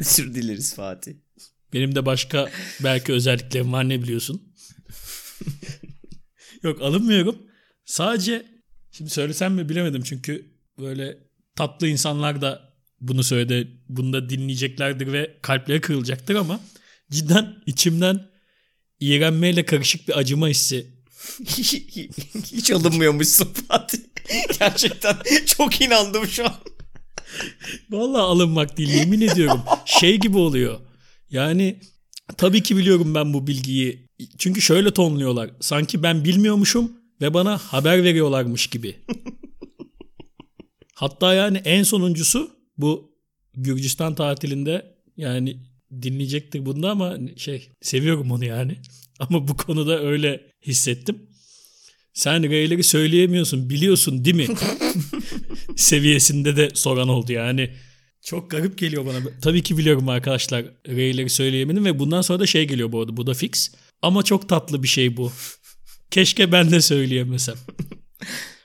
Özür dileriz Fatih. Benim de başka belki özelliklerim var ne biliyorsun. Yok alınmıyorum. Sadece şimdi söylesem mi bilemedim çünkü böyle tatlı insanlar da bunu söyledi. Bunu da dinleyeceklerdir ve kalpleri kırılacaktır ama cidden içimden iğrenmeyle karışık bir acıma hissi. Hiç alınmıyormuşsun Fatih. Gerçekten çok inandım şu an. Vallahi alınmak değil yemin ediyorum. Şey gibi oluyor. Yani tabii ki biliyorum ben bu bilgiyi. Çünkü şöyle tonluyorlar. Sanki ben bilmiyormuşum ve bana haber veriyorlarmış gibi. Hatta yani en sonuncusu bu Gürcistan tatilinde yani dinleyecektir bunda ama şey seviyorum onu yani. Ama bu konuda öyle hissettim. Sen R'leri söyleyemiyorsun biliyorsun değil mi? Seviyesinde de soran oldu yani. Çok garip geliyor bana. Tabii ki biliyorum arkadaşlar R'leri söyleyemedim ve bundan sonra da şey geliyor bu arada. Bu da fix. Ama çok tatlı bir şey bu. Keşke ben de söyleyemesem.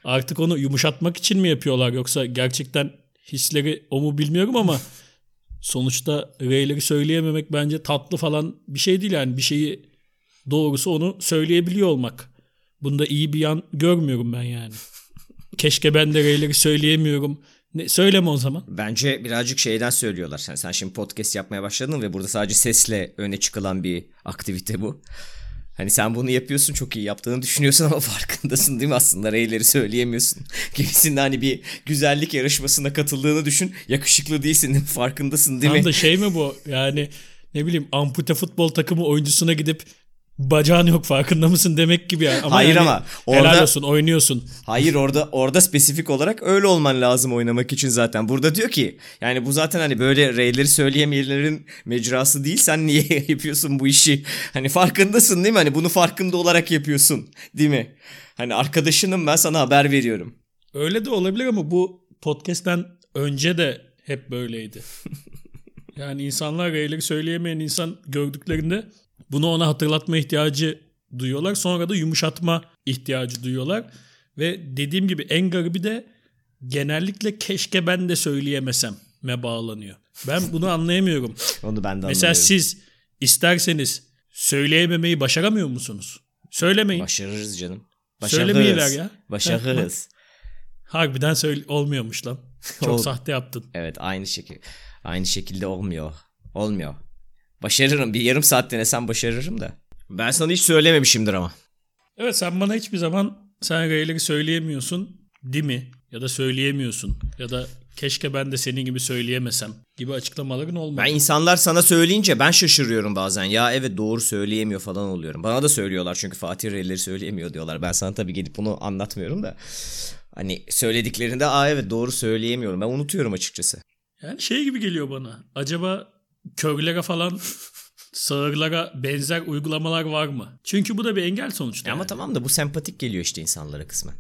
Artık onu yumuşatmak için mi yapıyorlar yoksa gerçekten hisleri o mu bilmiyorum ama sonuçta R'leri söyleyememek bence tatlı falan bir şey değil yani bir şeyi doğrusu onu söyleyebiliyor olmak. Bunda iyi bir yan görmüyorum ben yani. Keşke ben de R'leri söyleyemiyorum. Ne, söyleme o zaman. Bence birazcık şeyden söylüyorlar. Sen, sen şimdi podcast yapmaya başladın ve burada sadece sesle öne çıkılan bir aktivite bu. Hani sen bunu yapıyorsun çok iyi yaptığını düşünüyorsun ama farkındasın değil mi aslında R'leri söyleyemiyorsun. Gibisinde hani bir güzellik yarışmasına katıldığını düşün. Yakışıklı değilsin farkındasın değil Tam mi? da şey mi bu yani ne bileyim ampute futbol takımı oyuncusuna gidip bacağın yok farkında mısın demek gibi yani. Ama Hayır yani ama helal orada- olsun oynuyorsun. Hayır orada orada spesifik olarak öyle olman lazım oynamak için zaten. Burada diyor ki yani bu zaten hani böyle R'leri söyleyemeyenlerin mecrası değil. Sen niye yapıyorsun bu işi? Hani farkındasın değil mi? Hani bunu farkında olarak yapıyorsun değil mi? Hani arkadaşınım ben sana haber veriyorum. Öyle de olabilir ama bu podcast'ten önce de hep böyleydi. yani insanlar R'leri söyleyemeyen insan gördüklerinde bunu ona hatırlatma ihtiyacı duyuyorlar. Sonra da yumuşatma ihtiyacı duyuyorlar. Ve dediğim gibi en garibi de genellikle keşke ben de söyleyemesem me bağlanıyor. Ben bunu anlayamıyorum. Onu ben de Mesela anlamıyorum. siz isterseniz söyleyememeyi başaramıyor musunuz? Söylemeyin. Başarırız canım. Başarırız. ver ya. Başarırız. Harbiden söyle olmuyormuş lan. Çok Ol- sahte yaptın. Evet aynı şekil aynı şekilde olmuyor. Olmuyor. Başarırım. Bir yarım saat denesem başarırım da. Ben sana hiç söylememişimdir ama. Evet sen bana hiçbir zaman sen R'leri söyleyemiyorsun değil mi? Ya da söyleyemiyorsun. Ya da keşke ben de senin gibi söyleyemesem gibi açıklamaların olmadı. Ben insanlar sana söyleyince ben şaşırıyorum bazen. Ya evet doğru söyleyemiyor falan oluyorum. Bana da söylüyorlar çünkü Fatih R'leri söyleyemiyor diyorlar. Ben sana tabii gelip bunu anlatmıyorum da. Hani söylediklerinde aa evet doğru söyleyemiyorum. Ben unutuyorum açıkçası. Yani şey gibi geliyor bana. Acaba körlere falan sağırlara benzer uygulamalar var mı? Çünkü bu da bir engel sonuçta. Ama yani. tamam da bu sempatik geliyor işte insanlara kısmen.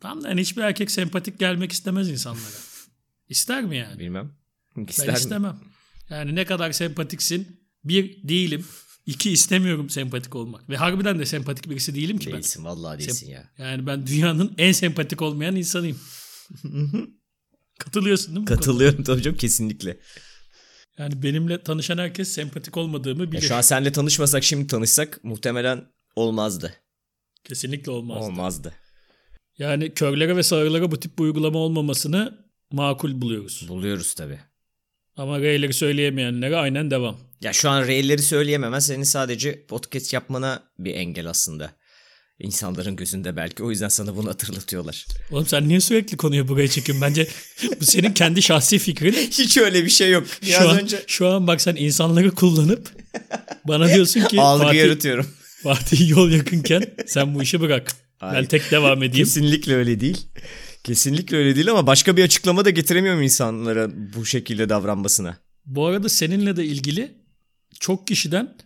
Tam da yani hiçbir erkek sempatik gelmek istemez insanlara. İster mi yani? Bilmem. Ben İster mi? istemem. Yani ne kadar sempatiksin. Bir değilim. İki istemiyorum sempatik olmak. Ve harbiden de sempatik birisi değilim ki ben. Değilsin vallahi değilsin ya. Yani ben dünyanın en sempatik olmayan insanıyım. Katılıyorsun değil mi? Katılıyorum tabii canım kesinlikle. Yani benimle tanışan herkes sempatik olmadığımı Ya bilir. şu an seninle tanışmasak şimdi tanışsak muhtemelen olmazdı. Kesinlikle olmaz. Olmazdı. Yani körlere ve sağırlara bu tip bir uygulama olmamasını makul buluyoruz. Buluyoruz tabii. Ama R'leri söyleyemeyenlere aynen devam. Ya şu an R'leri söyleyememez senin sadece podcast yapmana bir engel aslında. İnsanların gözünde belki. O yüzden sana bunu hatırlatıyorlar. Oğlum sen niye sürekli konuyu buraya çekiyorsun? Bence bu senin kendi şahsi fikrin. Hiç öyle bir şey yok. Şu an, şu an bak sen insanları kullanıp bana diyorsun ki algı Fatih, yaratıyorum. Fatih yol yakınken sen bu işi bırak. Ben Hayır. tek devam edeyim. Kesinlikle öyle değil. Kesinlikle öyle değil ama başka bir açıklama da getiremiyorum insanlara bu şekilde davranmasına. Bu arada seninle de ilgili çok kişiden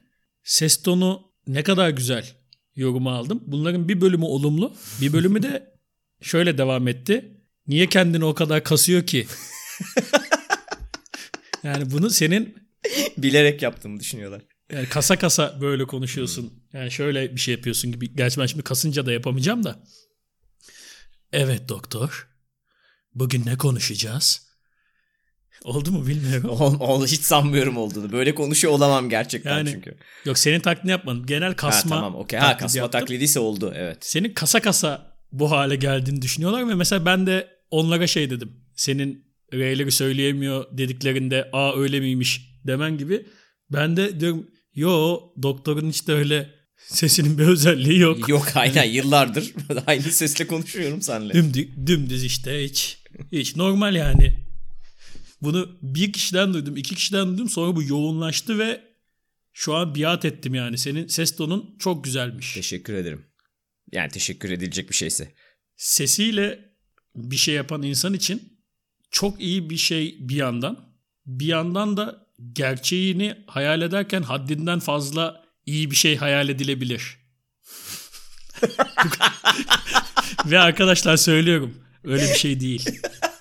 ses tonu ne kadar güzel yorumu aldım. Bunların bir bölümü olumlu, bir bölümü de şöyle devam etti. Niye kendini o kadar kasıyor ki? yani bunu senin Bilerek yaptığımı düşünüyorlar. yani kasa kasa böyle konuşuyorsun. Yani şöyle bir şey yapıyorsun gibi. Gerçi ben şimdi kasınca da yapamayacağım da. Evet doktor. Bugün ne konuşacağız? Oldu mu bilmiyorum. Ol, ol- hiç sanmıyorum olduğunu. Böyle konuşuyor olamam gerçekten Yani çünkü. Yok senin taklidini yapmadım. Genel kasma ha tamam okey. Ha kasma yaptım. taklidiyse oldu evet. Senin kasa kasa bu hale geldiğini düşünüyorlar ve mesela ben de onlara şey dedim. Senin R'leri söyleyemiyor dediklerinde aa öyle miymiş demen gibi. Ben de diyorum yo doktorun hiç de öyle sesinin bir özelliği yok. Yok aynen yıllardır aynı sesle konuşuyorum seninle. Dümdüz, dümdüz işte hiç. Hiç normal yani. Bunu bir kişiden duydum, iki kişiden duydum. Sonra bu yoğunlaştı ve şu an biat ettim yani. Senin ses tonun çok güzelmiş. Teşekkür ederim. Yani teşekkür edilecek bir şeyse. Sesiyle bir şey yapan insan için çok iyi bir şey bir yandan. Bir yandan da gerçeğini hayal ederken haddinden fazla iyi bir şey hayal edilebilir. Ve arkadaşlar söylüyorum öyle bir şey değil.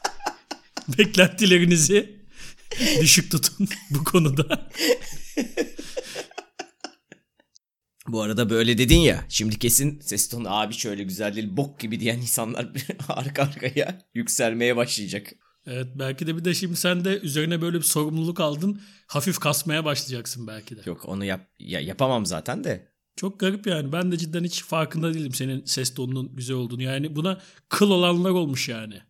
Beklentilerinizi düşük tutun bu konuda. Bu arada böyle dedin ya. Şimdi kesin ses tonu abi şöyle güzel değil bok gibi diyen insanlar arka arkaya yükselmeye başlayacak. Evet belki de bir de şimdi sen de üzerine böyle bir sorumluluk aldın. Hafif kasmaya başlayacaksın belki de. Yok onu yap ya, yapamam zaten de. Çok garip yani. Ben de cidden hiç farkında değilim senin ses tonunun güzel olduğunu. Yani buna kıl olanlar olmuş yani.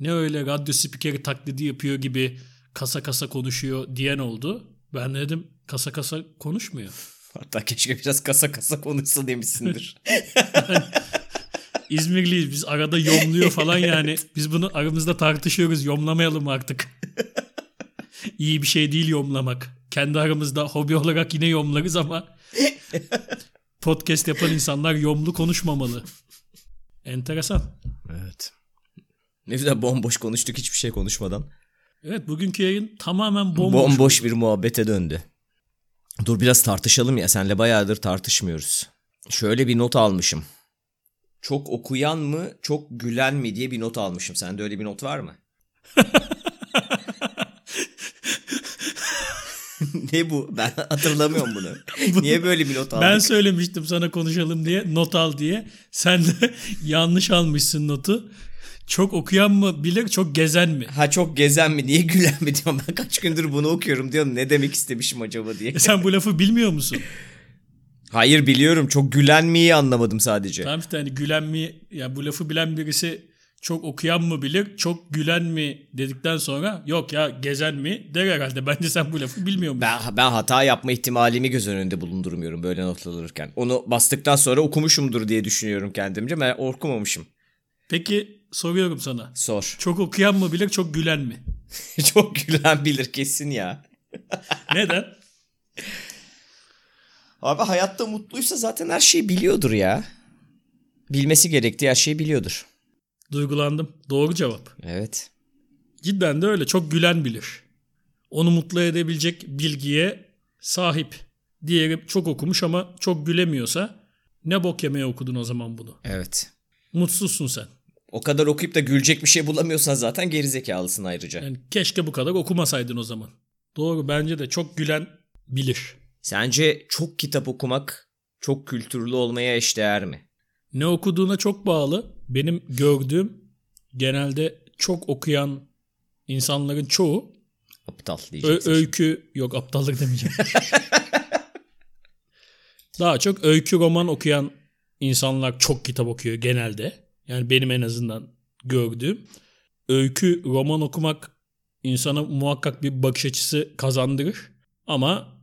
Ne öyle radyo spikeri taklidi yapıyor gibi kasa kasa konuşuyor diyen oldu. Ben de dedim kasa kasa konuşmuyor. Hatta keşke biraz kasa kasa konuşsa demişsindir. İzmirliyiz biz arada yomluyor falan yani. Biz bunu aramızda tartışıyoruz yomlamayalım artık. İyi bir şey değil yomlamak. Kendi aramızda hobi olarak yine yomlarız ama podcast yapan insanlar yomlu konuşmamalı. Enteresan. evet. Ne güzel bomboş konuştuk hiçbir şey konuşmadan. Evet bugünkü yayın tamamen bomboş. Bomboş bir muhabbete döndü. Dur biraz tartışalım ya senle bayağıdır tartışmıyoruz. Şöyle bir not almışım. Çok okuyan mı, çok gülen mi diye bir not almışım. Sende öyle bir not var mı? ne bu? Ben hatırlamıyorum bunu. Niye böyle bir not aldık? Ben söylemiştim sana konuşalım diye not al diye. Sen de yanlış almışsın notu. Çok okuyan mı bilir çok gezen mi? Ha çok gezen mi, niye gülen mi diyorum. Ben kaç gündür bunu okuyorum diyorum. Ne demek istemişim acaba diye. E sen bu lafı bilmiyor musun? Hayır biliyorum. Çok gülen miyi anlamadım sadece. Tamam işte hani gülen mi ya bu lafı bilen birisi çok okuyan mı bilir çok gülen mi dedikten sonra yok ya gezen mi der herhalde. Bence sen bu lafı bilmiyor musun? Ben, ben hata yapma ihtimalimi göz önünde bulundurmuyorum böyle not alırken. Onu bastıktan sonra okumuşumdur diye düşünüyorum kendimce. Ben okumamışım. Peki soruyorum sana. Sor. Çok okuyan mı bilir çok gülen mi? Çok gülen bilir kesin ya. Neden? Abi hayatta mutluysa zaten her şeyi biliyordur ya. Bilmesi gerektiği her şeyi biliyordur. Duygulandım. Doğru cevap. Evet. Cidden de öyle. Çok gülen bilir. Onu mutlu edebilecek bilgiye sahip. Diğeri çok okumuş ama çok gülemiyorsa ne bok yemeye okudun o zaman bunu? Evet. Mutsuzsun sen. O kadar okuyup da gülecek bir şey bulamıyorsan zaten gerizekalısın ayrıca. Yani keşke bu kadar okumasaydın o zaman. Doğru bence de çok gülen bilir. Sence çok kitap okumak çok kültürlü olmaya eşdeğer mi? Ne okuduğuna çok bağlı. Benim gördüğüm genelde çok okuyan insanların çoğu Aptal ö- diyeceksin. öykü yok aptallık demeyeceğim. Daha çok öykü roman okuyan insanlar çok kitap okuyor genelde. Yani benim en azından gördüğüm. Öykü roman okumak insana muhakkak bir bakış açısı kazandırır. Ama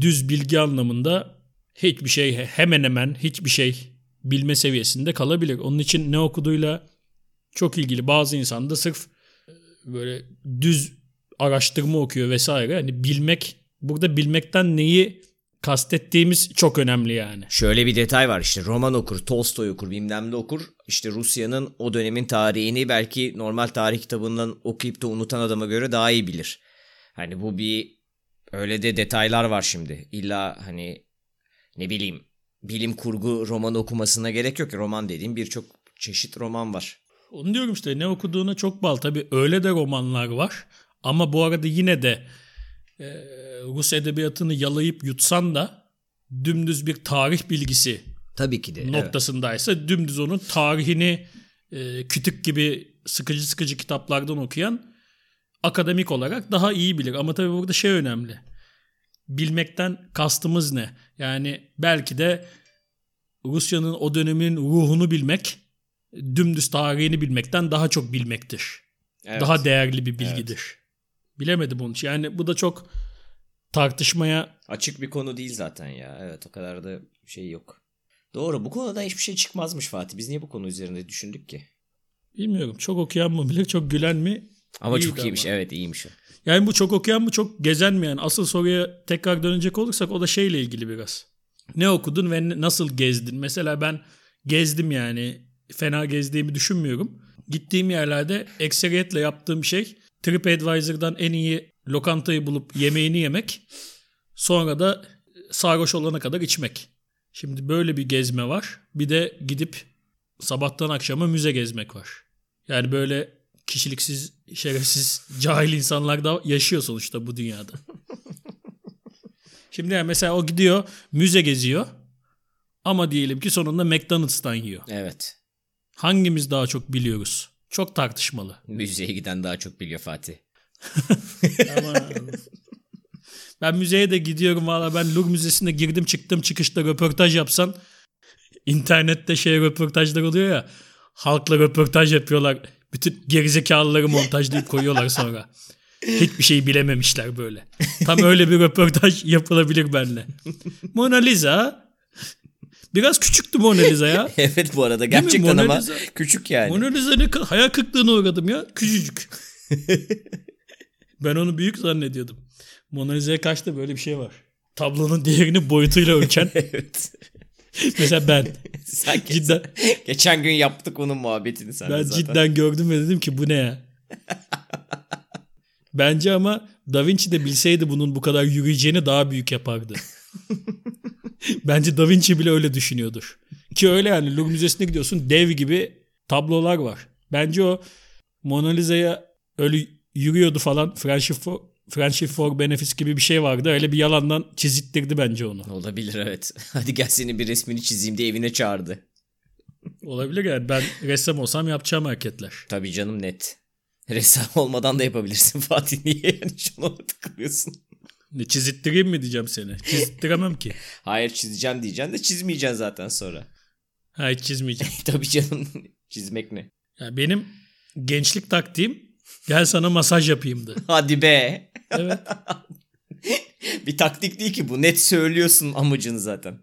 düz bilgi anlamında hiçbir şey hemen hemen hiçbir şey bilme seviyesinde kalabilir. Onun için ne okuduğuyla çok ilgili. Bazı insan da sırf e, böyle düz araştırma okuyor vesaire. Hani bilmek burada bilmekten neyi kastettiğimiz çok önemli yani. Şöyle bir detay var işte roman okur, Tolstoy okur, bilmem ne okur. İşte Rusya'nın o dönemin tarihini belki normal tarih kitabından okuyup da unutan adama göre daha iyi bilir. Hani bu bir öyle de detaylar var şimdi. İlla hani ne bileyim bilim kurgu roman okumasına gerek yok. ki. Roman dediğim birçok çeşit roman var. Onu diyorum işte ne okuduğuna çok bal. Tabii öyle de romanlar var. Ama bu arada yine de e, Rus edebiyatını yalayıp yutsan da dümdüz bir tarih bilgisi Tabii ki de. evet. noktasındaysa dümdüz onun tarihini e, kütük gibi sıkıcı sıkıcı kitaplardan okuyan akademik olarak daha iyi bilir. Ama tabii burada şey önemli. Bilmekten kastımız ne? Yani belki de Rusya'nın o dönemin ruhunu bilmek dümdüz tarihini bilmekten daha çok bilmektir. Evet. Daha değerli bir bilgidir. Bilemedim onu. Yani bu da çok tartışmaya Açık bir konu değil zaten ya. Evet o kadar da şey yok. Doğru bu konuda hiçbir şey çıkmazmış Fatih. Biz niye bu konu üzerinde düşündük ki? bilmiyorum. Çok okuyan mı bilir, çok gülen mi? Ama çok iyiymiş. ama. Evet iyiymiş o. Yani bu çok okuyan mı, çok gezen mi? Yani asıl soruya tekrar dönecek olursak o da şeyle ilgili biraz. Ne okudun ve nasıl gezdin? Mesela ben gezdim yani. Fena gezdiğimi düşünmüyorum. Gittiğim yerlerde ekseriyetle yaptığım şey TripAdvisor'dan en iyi lokantayı bulup yemeğini yemek. Sonra da sarhoş olana kadar içmek. Şimdi böyle bir gezme var. Bir de gidip sabahtan akşama müze gezmek var. Yani böyle kişiliksiz, şerefsiz, cahil insanlar da yaşıyor sonuçta bu dünyada. Şimdi yani mesela o gidiyor müze geziyor ama diyelim ki sonunda McDonald's'tan yiyor. Evet. Hangimiz daha çok biliyoruz? Çok tartışmalı. Müzeye giden daha çok biliyor Fatih. Ama ben müzeye de gidiyorum valla ben Louvre Müzesi'ne girdim çıktım çıkışta röportaj yapsan internette şey röportajlar oluyor ya halkla röportaj yapıyorlar. Bütün gerizekalıları montajlayıp koyuyorlar sonra. Hiçbir şey bilememişler böyle. Tam öyle bir röportaj yapılabilir benimle. Mona Lisa biraz küçüktü Mona Lisa ya. evet bu arada gerçekten ama Lisa- küçük yani. Mona Lisa ne hayal kırıklığına uğradım ya. Küçücük. ben onu büyük zannediyordum. Mona Lisa'ya kaçta böyle bir şey var. Tablonun değerini boyutuyla ölçen. evet. mesela ben. Sen Cidden. Geçen gün yaptık onun muhabbetini sen Ben zaten. cidden gördüm ve dedim ki bu ne ya? Bence ama Da Vinci de bilseydi bunun bu kadar yürüyeceğini daha büyük yapardı. Bence Da Vinci bile öyle düşünüyordur. Ki öyle yani Louvre Müzesi'ne gidiyorsun dev gibi tablolar var. Bence o Mona Lisa'ya öyle yürüyordu falan Friendship for, Friendship for Benefits gibi bir şey vardı. Öyle bir yalandan çizittirdi bence onu. Olabilir evet. Hadi gel senin bir resmini çizeyim diye evine çağırdı. Olabilir yani ben ressam olsam yapacağım hareketler. Tabii canım net. Ressam olmadan da yapabilirsin Fatih. Niye yani şuna tıklıyorsun? Ne çizittireyim mi diyeceğim seni. Çizittiremem ki. Hayır çizeceğim diyeceksin de çizmeyeceksin zaten sonra. Ha hiç çizmeyeceğim. Tabii canım çizmek ne? Ya benim gençlik taktiğim gel sana masaj yapayımdı. Hadi be. Evet. Bir taktik değil ki bu. Net söylüyorsun amacını zaten.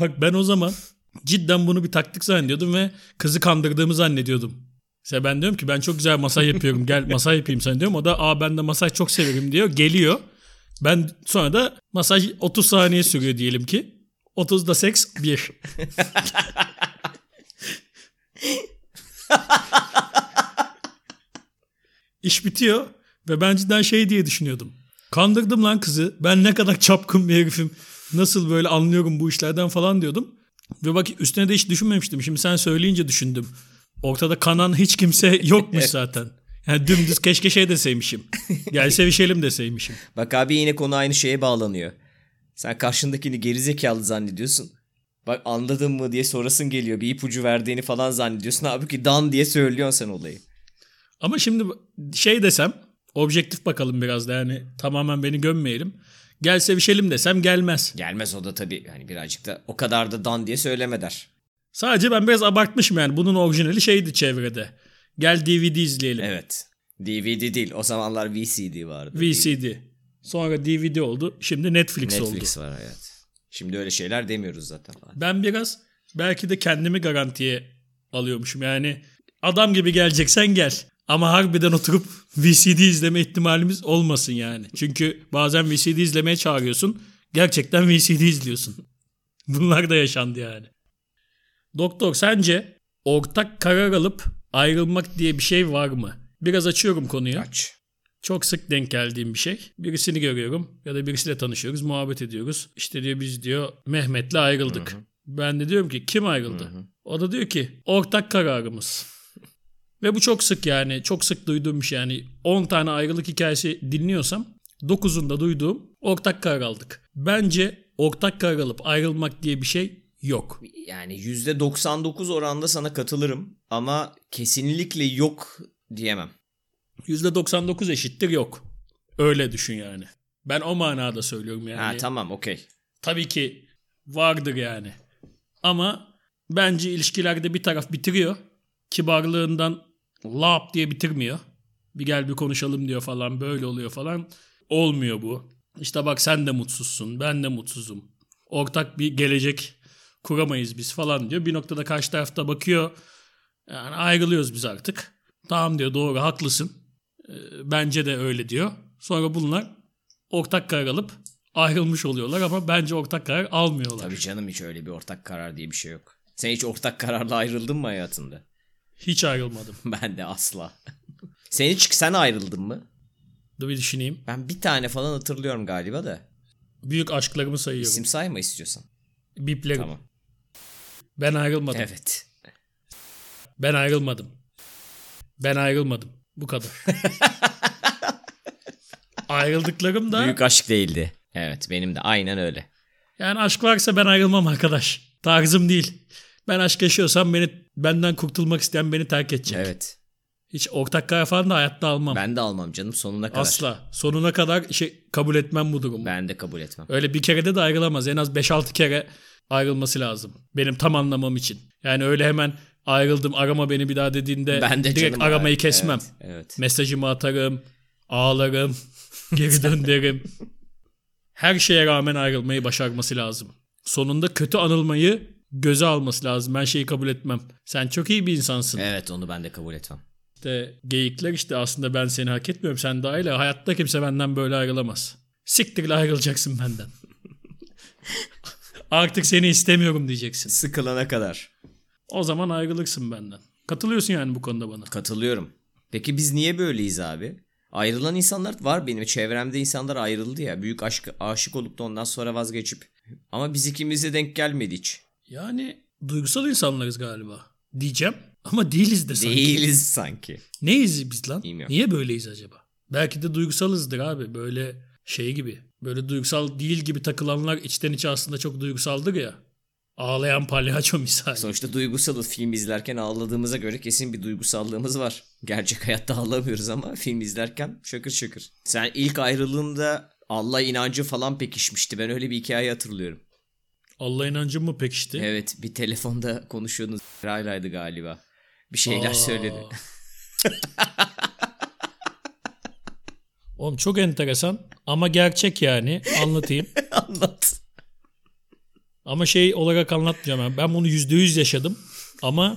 Bak ben o zaman cidden bunu bir taktik zannediyordum ve kızı kandırdığımı zannediyordum. Mesela ben diyorum ki ben çok güzel masaj yapıyorum gel masaj yapayım sana diyorum. O da aa ben de masaj çok severim diyor. Geliyor. Ben sonra da masaj 30 saniye sürüyor diyelim ki. 30'da seks 1. İş bitiyor ve ben cidden şey diye düşünüyordum. Kandırdım lan kızı. Ben ne kadar çapkın bir herifim. Nasıl böyle anlıyorum bu işlerden falan diyordum. Ve bak üstüne de hiç düşünmemiştim. Şimdi sen söyleyince düşündüm. Ortada kanan hiç kimse yokmuş zaten. Yani dümdüz keşke şey deseymişim. Gel sevişelim deseymişim. Bak abi yine konu aynı şeye bağlanıyor. Sen karşındakini gerizekalı zannediyorsun. Bak anladın mı diye sorasın geliyor. Bir ipucu verdiğini falan zannediyorsun. Halbuki dan diye söylüyorsun sen olayı. Ama şimdi şey desem objektif bakalım biraz da yani tamamen beni gömmeyelim. Gel sevişelim desem gelmez. Gelmez o da tabii. Yani birazcık da o kadar da dan diye söyleme der. Sadece ben biraz abartmışım yani. Bunun orijinali şeydi çevrede. Gel DVD izleyelim. Evet. DVD değil. O zamanlar VCD vardı. VCD. Sonra DVD oldu. Şimdi Netflix, oldu. Netflix var evet. Şimdi öyle şeyler demiyoruz zaten. Ben biraz belki de kendimi garantiye alıyormuşum. Yani adam gibi geleceksen gel. Ama harbiden oturup VCD izleme ihtimalimiz olmasın yani. Çünkü bazen VCD izlemeye çağırıyorsun. Gerçekten VCD izliyorsun. Bunlar da yaşandı yani. Doktor sence ortak karar alıp ayrılmak diye bir şey var mı? Biraz açıyorum konuyu. Aç. Çok sık denk geldiğim bir şey. Birisini görüyorum ya da birisiyle tanışıyoruz, muhabbet ediyoruz. İşte diyor biz diyor Mehmet'le ayrıldık. Ben de diyorum ki kim ayrıldı? O da diyor ki ortak kararımız. Ve bu çok sık yani. Çok sık duyduğum bir şey. Yani 10 tane ayrılık hikayesi dinliyorsam 9'unda duyduğum ortak karar aldık. Bence ortak karar alıp ayrılmak diye bir şey yok. Yani %99 oranda sana katılırım ama kesinlikle yok diyemem. %99 eşittir yok. Öyle düşün yani. Ben o manada söylüyorum yani. Ha tamam okey. Tabii ki vardır yani. Ama bence ilişkilerde bir taraf bitiriyor. Kibarlığından lap diye bitirmiyor. Bir gel bir konuşalım diyor falan böyle oluyor falan. Olmuyor bu. İşte bak sen de mutsuzsun ben de mutsuzum. Ortak bir gelecek kuramayız biz falan diyor. Bir noktada karşı tarafta bakıyor. Yani ayrılıyoruz biz artık. Tamam diyor doğru haklısın. Ee, bence de öyle diyor. Sonra bunlar ortak karar alıp ayrılmış oluyorlar ama bence ortak karar almıyorlar. Tabii canım hiç öyle bir ortak karar diye bir şey yok. Sen hiç ortak kararla ayrıldın mı hayatında? Hiç ayrılmadım. Ben de asla. sen hiç sen ayrıldın mı? Dur bir düşüneyim. Ben bir tane falan hatırlıyorum galiba da. Büyük aşklarımı sayıyorum. İsim sayma istiyorsan. Biplerim. Tamam. Ben ayrılmadım. Evet. Ben ayrılmadım. Ben ayrılmadım. Bu kadar. Ayrıldıklarım da Büyük aşk değildi. Evet benim de aynen öyle. yani aşk varsa ben ayrılmam arkadaş. Tarzım değil. Ben aşk yaşıyorsam beni benden kurtulmak isteyen beni terk edecek. Evet. Hiç ortak karar falan da hayatta almam. Ben de almam canım sonuna kadar. Asla. Sonuna kadar şey kabul etmem bu durumu. Ben de kabul etmem. Öyle bir kere de ayrılamaz. En az 5-6 kere ayrılması lazım. Benim tam anlamam için. Yani öyle hemen ayrıldım arama beni bir daha dediğinde Ben de direkt aramayı evet, kesmem. Evet, evet. Mesajımı atarım, ağlarım, geri döndürürüm. Her şeye rağmen ayrılmayı başarması lazım. Sonunda kötü anılmayı göze alması lazım. Ben şeyi kabul etmem. Sen çok iyi bir insansın. Evet onu ben de kabul etmem. İşte geyikler işte aslında ben seni hak etmiyorum. Sen dahil. Hayatta kimse benden böyle ayrılamaz. Siktirle ayrılacaksın benden. Artık seni istemiyorum diyeceksin. Sıkılana kadar. O zaman ayrılırsın benden. Katılıyorsun yani bu konuda bana. Katılıyorum. Peki biz niye böyleyiz abi? Ayrılan insanlar var benim çevremde insanlar ayrıldı ya. Büyük aşk aşık olup da ondan sonra vazgeçip. Ama biz ikimize denk gelmedi hiç. Yani duygusal insanlarız galiba. Diyeceğim ama değiliz de sanki. Değiliz sanki. Neyiz biz lan? Bilmiyorum. Niye böyleyiz acaba? Belki de duygusalızdır abi. Böyle şey gibi. Böyle duygusal değil gibi takılanlar içten içe aslında çok duygusaldır ya. Ağlayan palyaço misali. Sonuçta duygusalız. Film izlerken ağladığımıza göre kesin bir duygusallığımız var. Gerçek hayatta ağlamıyoruz ama film izlerken şakır şakır. Sen ilk ayrılığında Allah inancı falan pekişmişti. Ben öyle bir hikaye hatırlıyorum. Allah inancım mı pekişti? Evet bir telefonda konuşuyordunuz. Raylaydı galiba. Bir şeyler Aa. söyledi. Oğlum çok enteresan ama gerçek yani. Anlatayım. Anlat. Ama şey olarak anlatmayacağım. ben. Ben bunu yüzde yüz yaşadım. Ama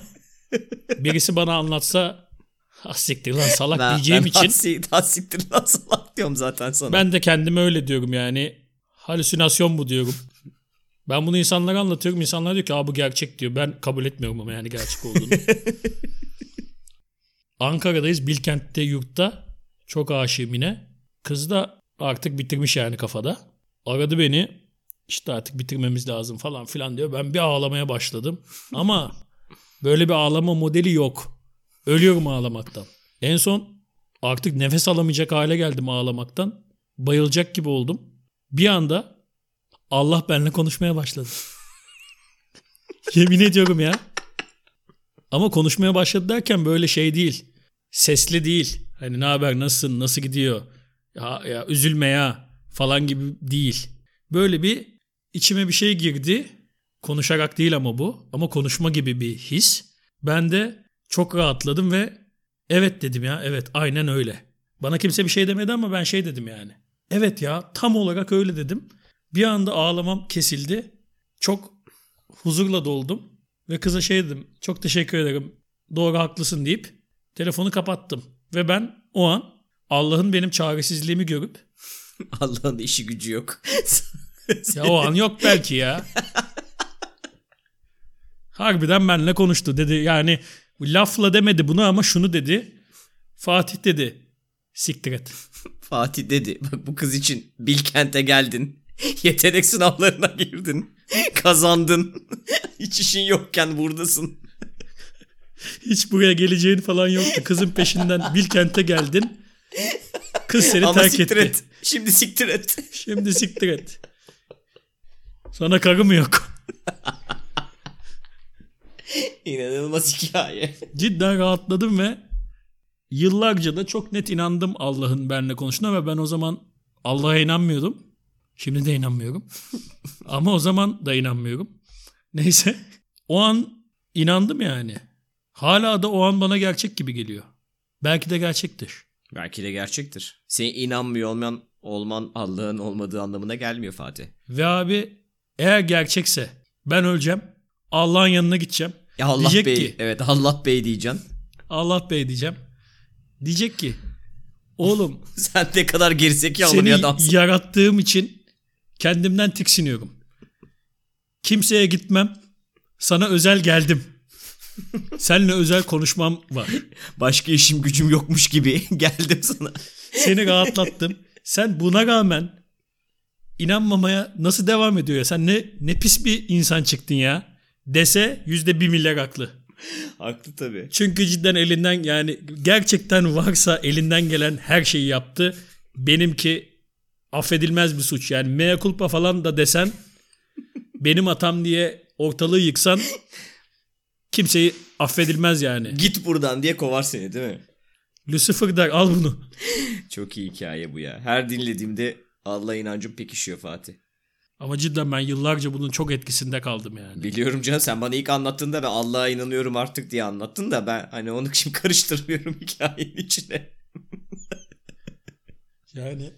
birisi bana anlatsa "Ha siktir lan salak Ben, diyeceğim ben için Hasi, hasiktir lan salak diyorum zaten sana. ben de kendime öyle diyorum yani. Halüsinasyon bu diyorum. Ben bunu insanlara anlatıyorum. İnsanlar diyor ki Aa, bu gerçek diyor. Ben kabul etmiyorum ama yani gerçek olduğunu. Ankara'dayız. Bilkent'te yurtta. Çok aşığım yine. Kız da artık bitirmiş yani kafada. Aradı beni. İşte artık bitirmemiz lazım falan filan diyor. Ben bir ağlamaya başladım. Ama böyle bir ağlama modeli yok. Ölüyorum ağlamaktan. En son artık nefes alamayacak hale geldim ağlamaktan. Bayılacak gibi oldum. Bir anda Allah benimle konuşmaya başladı. Yemin ediyorum ya. Ama konuşmaya başladı derken böyle şey değil. Sesli değil. Hani ne haber nasılsın nasıl gidiyor ya, ya üzülme ya falan gibi değil. Böyle bir içime bir şey girdi. Konuşarak değil ama bu. Ama konuşma gibi bir his. Ben de çok rahatladım ve evet dedim ya evet aynen öyle. Bana kimse bir şey demedi ama ben şey dedim yani. Evet ya tam olarak öyle dedim. Bir anda ağlamam kesildi. Çok huzurla doldum. Ve kıza şey dedim. Çok teşekkür ederim. Doğru haklısın deyip telefonu kapattım. Ve ben o an Allah'ın benim çaresizliğimi görüp Allah'ın işi gücü yok. ya o an yok belki ya. Harbiden benimle konuştu dedi. Yani lafla demedi bunu ama şunu dedi. Fatih dedi. Siktir et. Fatih dedi. Bak bu kız için Bilkent'e geldin. Yetenek sınavlarına girdin. Kazandın. Hiç işin yokken buradasın. Hiç buraya geleceğin falan yoktu. Kızın peşinden Bilkent'e geldin. Kız seni Ama terk siktir etti. et. Şimdi siktir et. Şimdi siktir et. Sana karı mı yok? İnanılmaz hikaye. Cidden rahatladım ve yıllarca da çok net inandım Allah'ın benimle konuştuğuna ve ben o zaman Allah'a inanmıyordum. Şimdi de inanmıyorum. Ama o zaman da inanmıyorum. Neyse. O an inandım yani. Hala da o an bana gerçek gibi geliyor. Belki de gerçektir. Belki de gerçektir. Senin inanmıyor olman, olman Allah'ın olmadığı anlamına gelmiyor Fatih. Ve abi eğer gerçekse ben öleceğim. Allah'ın yanına gideceğim. Ya Allah Diyecek Bey, ki- evet Allah Bey diyeceksin. Allah Bey diyeceğim. Diyecek ki oğlum Sen ne kadar gerizekalı bir adamsın. yarattığım için kendimden tiksiniyorum. Kimseye gitmem. Sana özel geldim. Seninle özel konuşmam var. Başka işim gücüm yokmuş gibi geldim sana. Seni rahatlattım. Sen buna rağmen inanmamaya nasıl devam ediyor ya? Sen ne ne pis bir insan çıktın ya. Dese yüzde bir milyar haklı. Haklı tabii. Çünkü cidden elinden yani gerçekten varsa elinden gelen her şeyi yaptı. Benimki affedilmez bir suç. Yani mea culpa falan da desen benim hatam diye ortalığı yıksan kimseyi affedilmez yani. Git buradan diye kovar seni değil mi? Lucifer der al bunu. Çok iyi hikaye bu ya. Her dinlediğimde Allah inancım pekişiyor Fatih. Ama cidden ben yıllarca bunun çok etkisinde kaldım yani. Biliyorum canım sen bana ilk anlattığında ben Allah'a inanıyorum artık diye anlattın da ben hani onu şimdi karıştırmıyorum hikayenin içine. Yani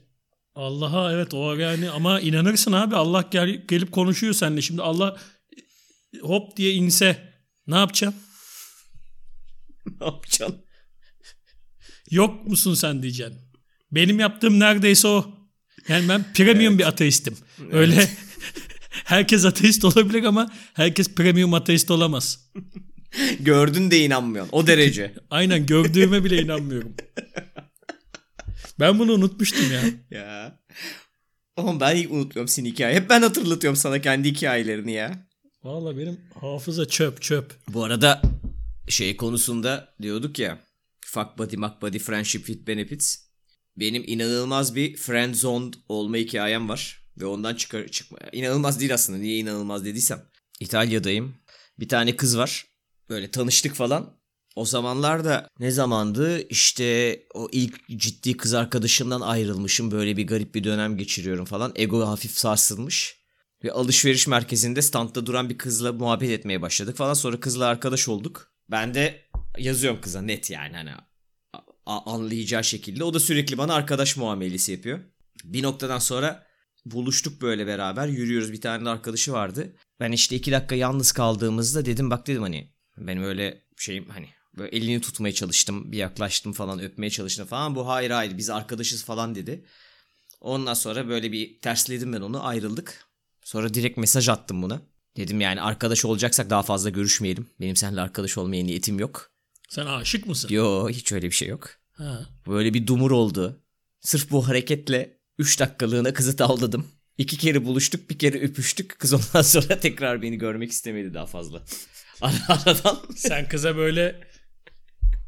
Allah'a evet o yani ama inanırsın abi Allah gel, gelip konuşuyor seninle. Şimdi Allah hop diye inse ne yapacaksın? ne yapacaksın? Yok musun sen diyeceksin. Benim yaptığım neredeyse o. Yani ben premium bir ateistim. Öyle herkes ateist olabilir ama herkes premium ateist olamaz. Gördün de inanmıyorsun. O derece. Aynen gördüğüme bile inanmıyorum. Ben bunu unutmuştum ya. ya. Ama ben ilk unutuyorum senin hikayeyi. Hep ben hatırlatıyorum sana kendi hikayelerini ya. Valla benim hafıza çöp çöp. Bu arada şey konusunda diyorduk ya. Fuck body, muck body, friendship with benefits. Benim inanılmaz bir friend zone olma hikayem var. Ve ondan çıkar çıkma. İnanılmaz değil aslında. Niye inanılmaz dediysem. İtalya'dayım. Bir tane kız var. Böyle tanıştık falan. O zamanlarda ne zamandı? İşte o ilk ciddi kız arkadaşımdan ayrılmışım. Böyle bir garip bir dönem geçiriyorum falan. Ego hafif sarsılmış. Ve alışveriş merkezinde standta duran bir kızla muhabbet etmeye başladık falan. Sonra kızla arkadaş olduk. Ben de yazıyorum kıza net yani hani anlayacağı şekilde. O da sürekli bana arkadaş muamelesi yapıyor. Bir noktadan sonra buluştuk böyle beraber yürüyoruz. Bir tane de arkadaşı vardı. Ben işte iki dakika yalnız kaldığımızda dedim bak dedim hani benim öyle şeyim hani böyle elini tutmaya çalıştım. Bir yaklaştım falan öpmeye çalıştım falan. Bu hayır hayır biz arkadaşız falan dedi. Ondan sonra böyle bir tersledim ben onu ayrıldık. Sonra direkt mesaj attım buna. Dedim yani arkadaş olacaksak daha fazla görüşmeyelim. Benim seninle arkadaş olmaya niyetim yok. Sen aşık mısın? Yo hiç öyle bir şey yok. Ha. Böyle bir dumur oldu. Sırf bu hareketle 3 dakikalığına kızı tavladım. İki kere buluştuk bir kere öpüştük. Kız ondan sonra tekrar beni görmek istemedi daha fazla. Ara- Aradan Sen kıza böyle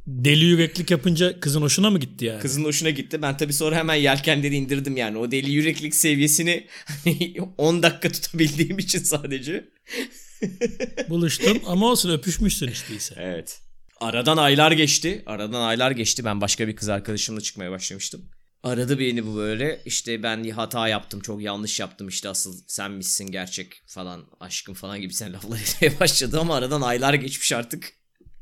deli yüreklik yapınca kızın hoşuna mı gitti yani? kızın hoşuna gitti. Ben tabii sonra hemen yelkenleri indirdim yani. O deli yüreklik seviyesini 10 dakika tutabildiğim için sadece. Buluştun ama olsun öpüşmüşsün işte ise. Evet. Aradan aylar geçti. Aradan aylar geçti. Ben başka bir kız arkadaşımla çıkmaya başlamıştım. Aradı beni bu böyle. İşte ben hata yaptım. Çok yanlış yaptım. İşte asıl sen misin gerçek falan. Aşkım falan gibi sen laflar etmeye başladı. Ama aradan aylar geçmiş artık.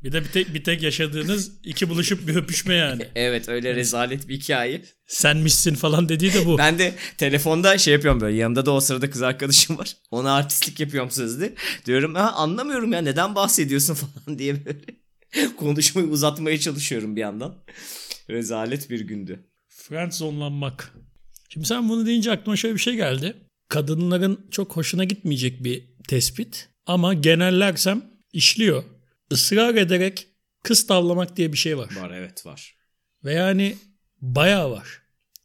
Bir de bir tek, bir tek yaşadığınız iki buluşup bir öpüşme yani. Evet öyle rezalet bir hikaye. Senmişsin falan dediği de bu. Ben de telefonda şey yapıyorum böyle. Yanımda da o sırada kız arkadaşım var. Ona artistlik yapıyorum sözde. Diyorum ha anlamıyorum ya neden bahsediyorsun falan diye böyle. Konuşmayı uzatmaya çalışıyorum bir yandan. Rezalet bir gündü. Friendzonlanmak. Şimdi sen bunu deyince aklıma şöyle bir şey geldi. Kadınların çok hoşuna gitmeyecek bir tespit. Ama genellersem işliyor. Israr ederek kız tavlamak diye bir şey var. Var evet var. Ve yani bayağı var.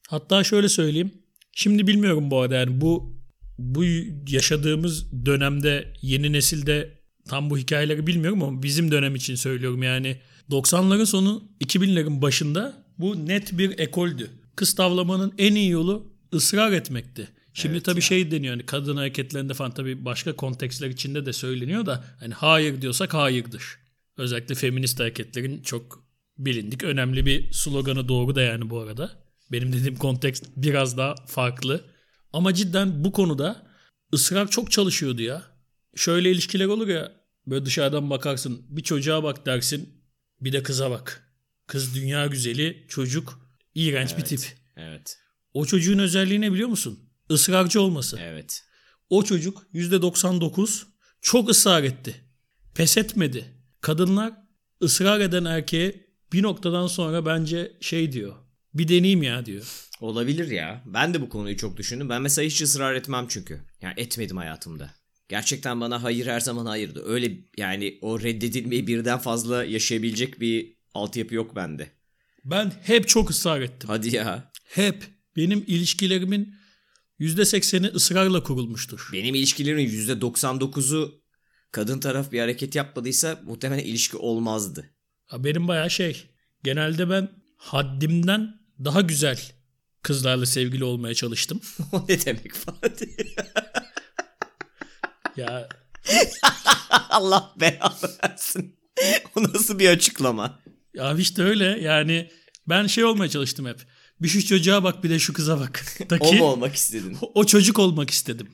Hatta şöyle söyleyeyim. Şimdi bilmiyorum bu arada yani bu bu yaşadığımız dönemde yeni nesilde tam bu hikayeleri bilmiyorum ama bizim dönem için söylüyorum yani 90'ların sonu 2000'lerin başında bu net bir ekoldü. Kız tavlamanın en iyi yolu ısrar etmekti. Şimdi Evet tabii ya. şey deniyor hani kadın hareketlerinde falan tabii başka kontekstler içinde de söyleniyor da hani hayır diyorsak hayırdır. Özellikle feminist hareketlerin çok bilindik önemli bir sloganı doğru da yani bu arada. Benim dediğim kontekst biraz daha farklı. Ama cidden bu konuda ısrar çok çalışıyordu ya. Şöyle ilişkiler olur ya böyle dışarıdan bakarsın bir çocuğa bak dersin bir de kıza bak. Kız dünya güzeli çocuk iğrenç bir Evet. tip. Evet. O çocuğun özelliği ne biliyor musun? Israrcı olması. Evet. O çocuk %99 çok ısrar etti. Pes etmedi. Kadınlar ısrar eden erkeğe bir noktadan sonra bence şey diyor. Bir deneyeyim ya diyor. Olabilir ya. Ben de bu konuyu çok düşündüm. Ben mesela hiç ısrar etmem çünkü. Yani etmedim hayatımda. Gerçekten bana hayır her zaman hayırdı. Öyle yani o reddedilmeyi birden fazla yaşayabilecek bir altyapı yok bende. Ben hep çok ısrar ettim. Hadi ya. Hep. Benim ilişkilerimin %80'i ısrarla kurulmuştur. Benim ilişkilerimin %99'u kadın taraf bir hareket yapmadıysa muhtemelen ilişki olmazdı. Ha, Benim bayağı şey. Genelde ben haddimden daha güzel kızlarla sevgili olmaya çalıştım. o ne demek Fatih? Ya Allah belanı versin. o nasıl bir açıklama? Ya işte öyle yani ben şey olmaya çalıştım hep. Bir şu çocuğa bak bir de şu kıza bak. O mu olmak istedin? o çocuk olmak istedim.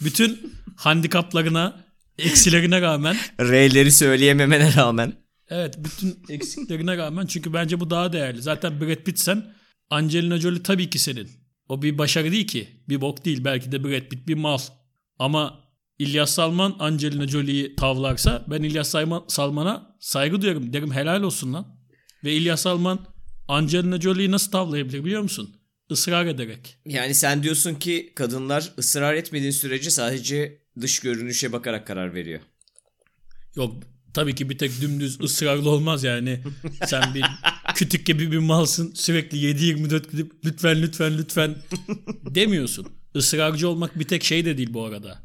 Bütün handikaplarına, eksilerine rağmen R'leri söyleyememene rağmen. evet bütün eksiklerine rağmen çünkü bence bu daha değerli. Zaten Brad Pitt sen Angelina Jolie tabii ki senin. O bir başarı değil ki. Bir bok değil. Belki de Brad Pitt bir mal. Ama İlyas Salman Angelina Jolie'yi tavlarsa ben İlyas Salman, Salman'a saygı duyarım. Derim helal olsun lan. Ve İlyas Salman Angelina Jolie'yi nasıl tavlayabilir biliyor musun? Israr ederek. Yani sen diyorsun ki kadınlar ısrar etmediğin sürece sadece dış görünüşe bakarak karar veriyor. Yok tabii ki bir tek dümdüz ısrarlı olmaz yani. Sen bir kütük gibi bir malsın sürekli 7-24 gidip lütfen lütfen lütfen demiyorsun. Israrcı olmak bir tek şey de değil bu arada.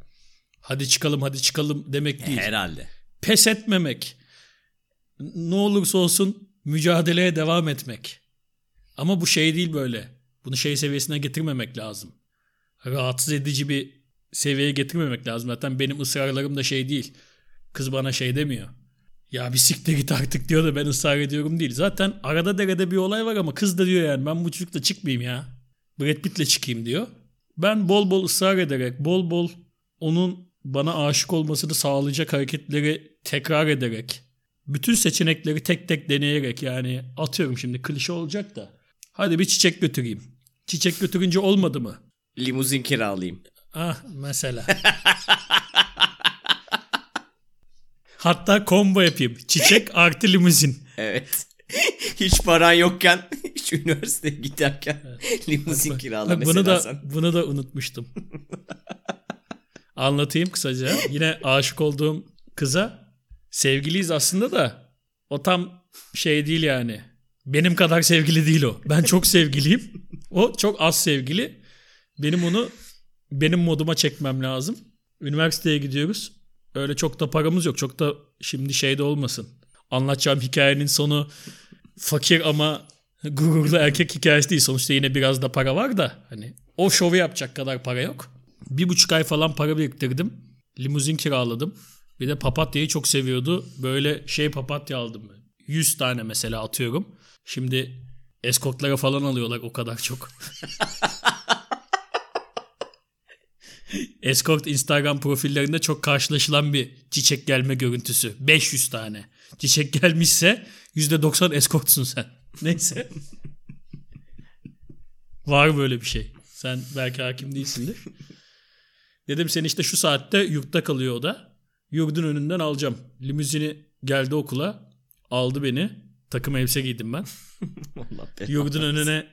Hadi çıkalım hadi çıkalım demek değil. Herhalde. Pes etmemek. Ne olursa olsun mücadeleye devam etmek. Ama bu şey değil böyle. Bunu şey seviyesine getirmemek lazım. Rahatsız edici bir seviyeye getirmemek lazım. Zaten benim ısrarlarım da şey değil. Kız bana şey demiyor. Ya bir siktir git artık diyor da ben ısrar ediyorum değil. Zaten arada derede bir olay var ama kız da diyor yani ben bu çocukla çıkmayayım ya. Brad Pitt'le çıkayım diyor. Ben bol bol ısrar ederek, bol bol onun bana aşık olmasını sağlayacak hareketleri tekrar ederek, bütün seçenekleri tek tek deneyerek yani atıyorum şimdi klişe olacak da. Hadi bir çiçek götüreyim. Çiçek götürünce olmadı mı? Limuzin kiralayayım. Ah mesela. Hatta combo yapayım. Çiçek artı limuzin. Evet. hiç paran yokken, hiç üniversiteye giderken limuzin kirala Bak, mesela bunu da sen. bunu da unutmuştum. Anlatayım kısaca. Yine aşık olduğum kıza sevgiliyiz aslında da o tam şey değil yani. Benim kadar sevgili değil o. Ben çok sevgiliyim. O çok az sevgili. Benim onu benim moduma çekmem lazım. Üniversiteye gidiyoruz. Öyle çok da paramız yok. Çok da şimdi şeyde olmasın. Anlatacağım hikayenin sonu fakir ama gururlu erkek hikayesi değil. Sonuçta yine biraz da para var da hani o şovu yapacak kadar para yok. Bir buçuk ay falan para biriktirdim. Limuzin kiraladım. Bir de papatyayı çok seviyordu. Böyle şey papatya aldım. 100 tane mesela atıyorum. Şimdi eskortlara falan alıyorlar o kadar çok. Escort Instagram profillerinde çok karşılaşılan bir çiçek gelme görüntüsü. 500 tane. Çiçek gelmişse %90 eskortsun sen. Neyse. Var böyle bir şey. Sen belki hakim değilsindir. Dedim sen işte şu saatte yurtta kalıyor o da. Yurdun önünden alacağım. Limuzini geldi okula. Aldı beni. Takım elbise giydim ben. Yurdun önüne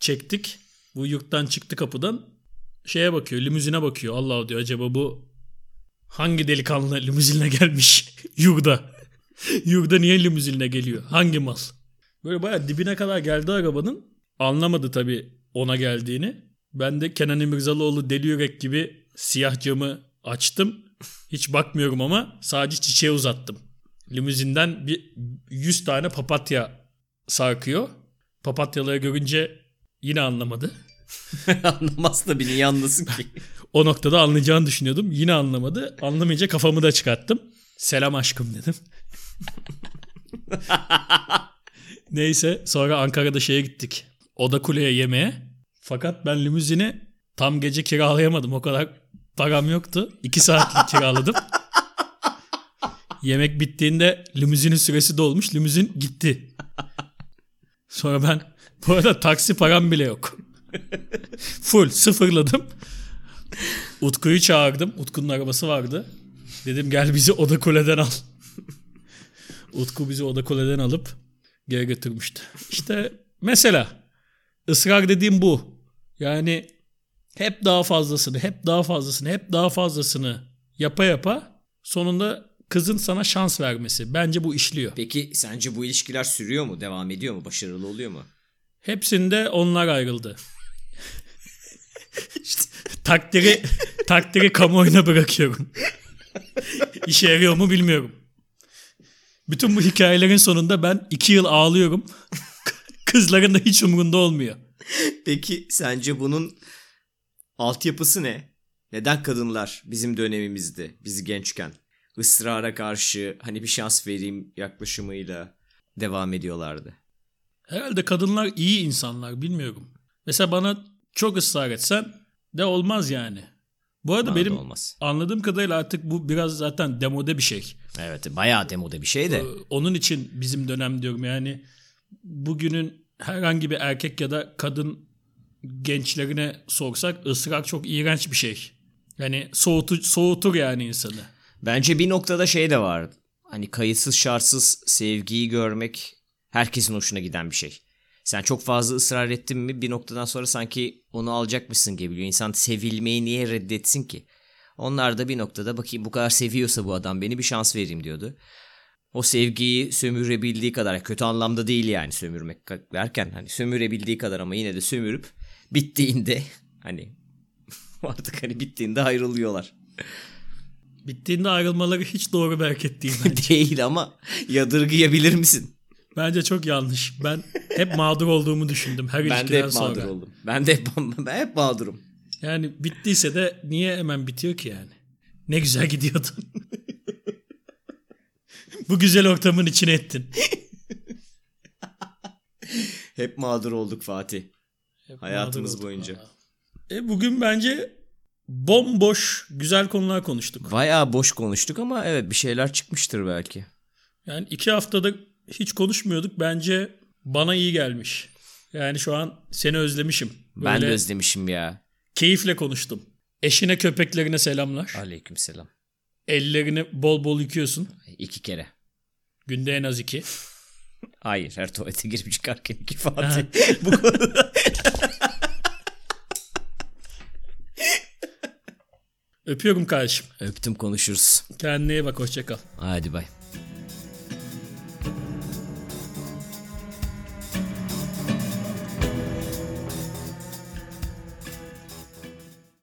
çektik. Bu yurttan çıktı kapıdan. Şeye bakıyor, limuzine bakıyor. Allah diyor acaba bu hangi delikanlı limuzinle gelmiş yurda? yurda niye limuzinle geliyor? Hangi mal? Böyle bayağı dibine kadar geldi arabanın. Anlamadı tabii ona geldiğini. Ben de Kenan İmirzalıoğlu deli yürek gibi siyah camı açtım. Hiç bakmıyorum ama sadece çiçeğe uzattım. Limuzinden bir 100 tane papatya sarkıyor. Papatyaları görünce yine anlamadı. Anlamaz tabii niye anlasın ki. O noktada anlayacağını düşünüyordum. Yine anlamadı. Anlamayınca kafamı da çıkarttım. Selam aşkım dedim. Neyse sonra Ankara'da şeye gittik. Oda Kule'ye yemeğe. Fakat ben limuzini tam gece kiralayamadım. O kadar param yoktu. 2 saatlik kiraladım. Yemek bittiğinde limuzinin süresi dolmuş. Limuzin gitti. Sonra ben bu arada taksi param bile yok. Full sıfırladım. Utku'yu çağırdım. Utku'nun arabası vardı. Dedim gel bizi Oda Kule'den al. Utku bizi Oda Kule'den alıp geri götürmüştü. İşte mesela ısrar dediğim bu. Yani hep daha fazlasını, hep daha fazlasını, hep daha fazlasını yapa yapa sonunda kızın sana şans vermesi. Bence bu işliyor. Peki sence bu ilişkiler sürüyor mu? Devam ediyor mu? Başarılı oluyor mu? Hepsinde onlar ayrıldı. İşte takdiri takdiri kamuoyuna bırakıyorum. İşe yarıyor mu bilmiyorum. Bütün bu hikayelerin sonunda ben iki yıl ağlıyorum. Kızların da hiç umurunda olmuyor. Peki sence bunun altyapısı ne? Neden kadınlar bizim dönemimizde, biz gençken ısrara karşı hani bir şans vereyim yaklaşımıyla devam ediyorlardı? Herhalde kadınlar iyi insanlar bilmiyorum. Mesela bana çok ısrar etsen de olmaz yani. Bu arada Bana benim olmaz. anladığım kadarıyla artık bu biraz zaten demode bir şey. Evet bayağı demode bir şey de. Ee, Onun için bizim dönem diyorum yani bugünün herhangi bir erkek ya da kadın gençlerine sorsak ısrar çok iğrenç bir şey. Yani soğutu, soğutur yani insanı. Bence bir noktada şey de var. Hani kayıtsız şartsız sevgiyi görmek herkesin hoşuna giden bir şey. Sen çok fazla ısrar ettin mi bir noktadan sonra sanki onu alacakmışsın gibi geliyor. İnsan sevilmeyi niye reddetsin ki? Onlar da bir noktada bakayım bu kadar seviyorsa bu adam beni bir şans vereyim diyordu. O sevgiyi sömürebildiği kadar kötü anlamda değil yani sömürmek derken hani sömürebildiği kadar ama yine de sömürüp bittiğinde hani artık hani bittiğinde ayrılıyorlar. Bittiğinde ayrılmaları hiç doğru bir hareket değil. değil ama yadırgayabilir misin? Bence çok yanlış. Ben hep mağdur olduğumu düşündüm her Ben de ilişkiden hep sonra. mağdur oldum. Ben de hep, ben hep mağdurum. Yani bittiyse de niye hemen bitiyor ki yani? Ne güzel gidiyordun. Bu güzel ortamın içine ettin. Hep mağdur olduk Fatih. Hep Hayatımız boyunca. valla. E bugün bence bomboş güzel konular konuştuk. Bayağı boş konuştuk ama evet bir şeyler çıkmıştır belki. Yani iki haftada hiç konuşmuyorduk. Bence bana iyi gelmiş. Yani şu an seni özlemişim. Ben de Böyle özlemişim ya. keyifle konuştum. Eşine köpeklerine selamlar. Aleykümselam. Ellerini bol bol yıkıyorsun. İki kere. Günde en az iki. Hayır her tuvalete girip çıkarken iki Fatih. Bu konuda. Öpüyorum kardeşim. Öptüm konuşuruz. Kendine bak. Hoşça kal. Hadi bay.